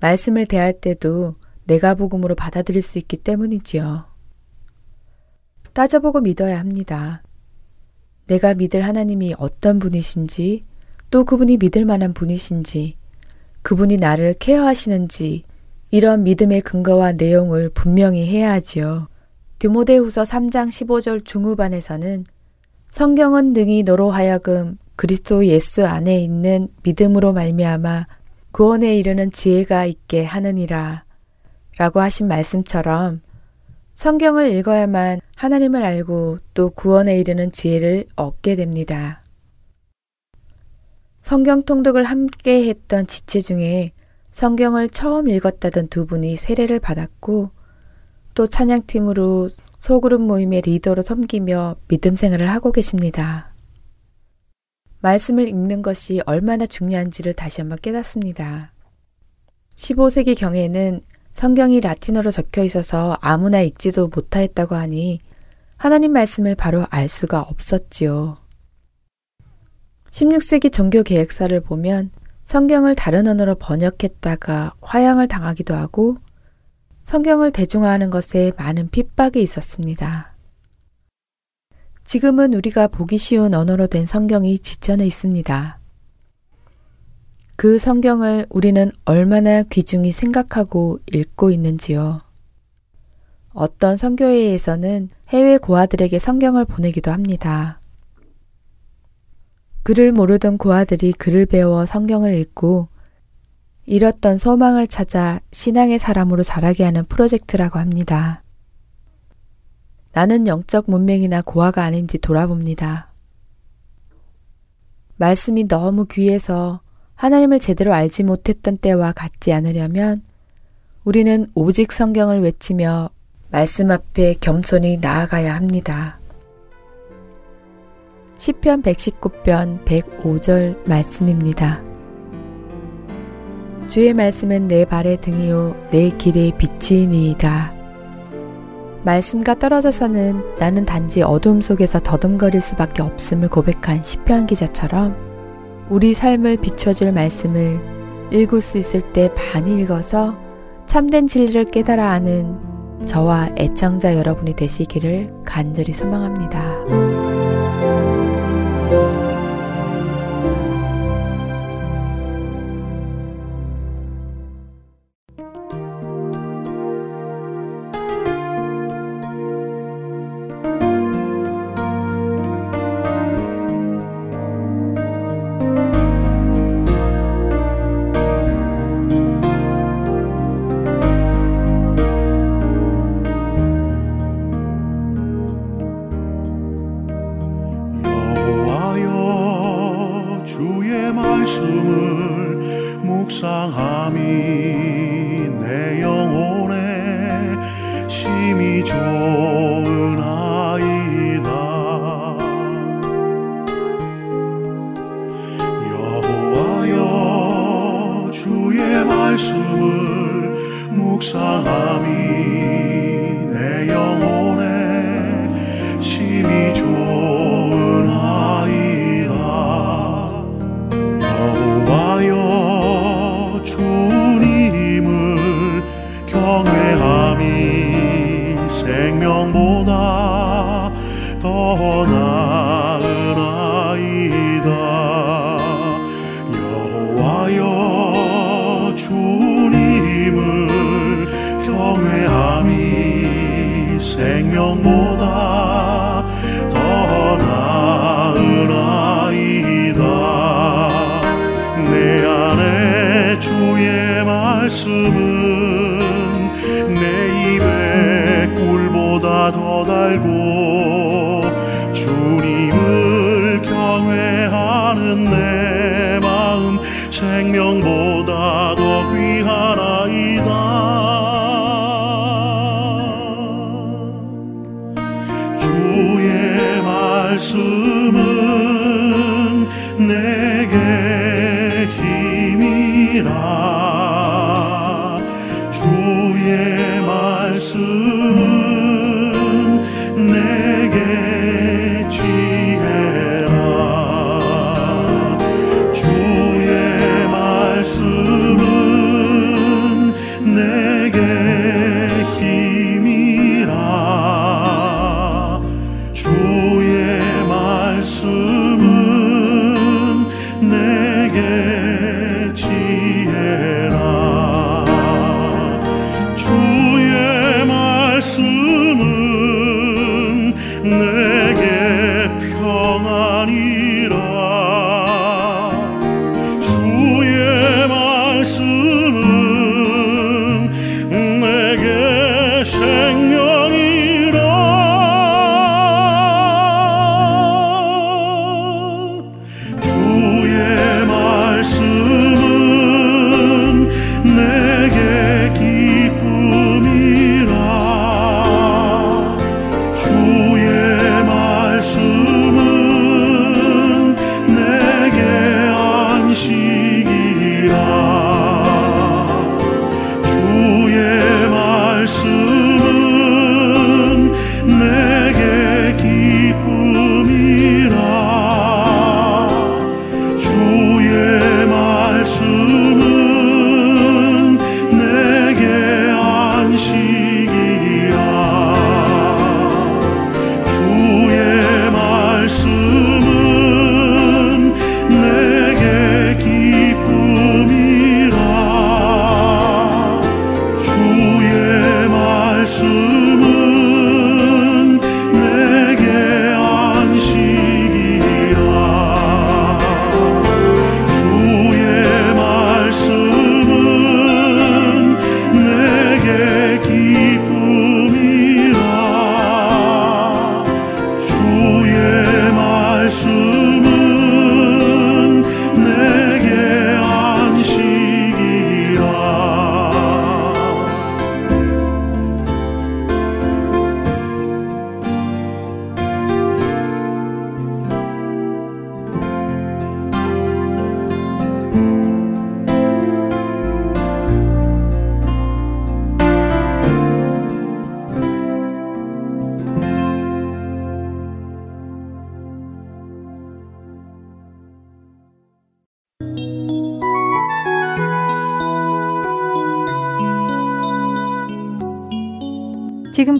말씀을 대할 때도 내가 복음으로 받아들일 수 있기 때문이지요. 따져보고 믿어야 합니다. 내가 믿을 하나님이 어떤 분이신지, 또 그분이 믿을 만한 분이신지, 그분이 나를 케어하시는지, 이런 믿음의 근거와 내용을 분명히 해야 하지요. 디모데 후서 3장 15절 중후반에서는 성경은 능히 너로 하여금 그리스도 예수 안에 있는 믿음으로 말미암아 구원에 이르는 지혜가 있게 하느니라 라고 하신 말씀처럼 성경을 읽어야만 하나님을 알고 또 구원에 이르는 지혜를 얻게 됩니다. 성경 통독을 함께 했던 지체 중에 성경을 처음 읽었다던 두 분이 세례를 받았고 또 찬양팀으로 소그룹 모임의 리더로 섬기며 믿음 생활을 하고 계십니다. 말씀을 읽는 것이 얼마나 중요한지를 다시 한번 깨닫습니다. 15세기 경에는 성경이 라틴어로 적혀 있어서 아무나 읽지도 못하였다고 하니 하나님 말씀을 바로 알 수가 없었지요. 16세기 종교 계획사를 보면 성경을 다른 언어로 번역했다가 화양을 당하기도 하고 성경을 대중화하는 것에 많은 핍박이 있었습니다. 지금은 우리가 보기 쉬운 언어로 된 성경이 지천에 있습니다. 그 성경을 우리는 얼마나 귀중히 생각하고 읽고 있는지요. 어떤 성교회에서는 해외 고아들에게 성경을 보내기도 합니다. 글을 모르던 고아들이 글을 배워 성경을 읽고 잃었던 소망을 찾아 신앙의 사람으로 자라게 하는 프로젝트라고 합니다. 나는 영적 문맹이나 고아가 아닌지 돌아봅니다. 말씀이 너무 귀해서 하나님을 제대로 알지 못했던 때와 같지 않으려면 우리는 오직 성경을 외치며 말씀 앞에 겸손히 나아가야 합니다. 시편 119편 105절 말씀입니다. 주의 말씀은 내 발의 등이요 내 길의 빛이니이다. 말씀과 떨어져서는 나는 단지 어둠 속에서 더듬거릴 수밖에 없음을 고백한 시편 기자처럼 우리 삶을 비춰줄 말씀을 읽을 수 있을 때 많이 읽어서 참된 진리를 깨달아 아는 저와 애청자 여러분이 되시기를 간절히 소망합니다. 생명보다 더 나으나이다. 여호와여 주님을 경외함이 생명보다 더 나으나이다. 말씀을 생명보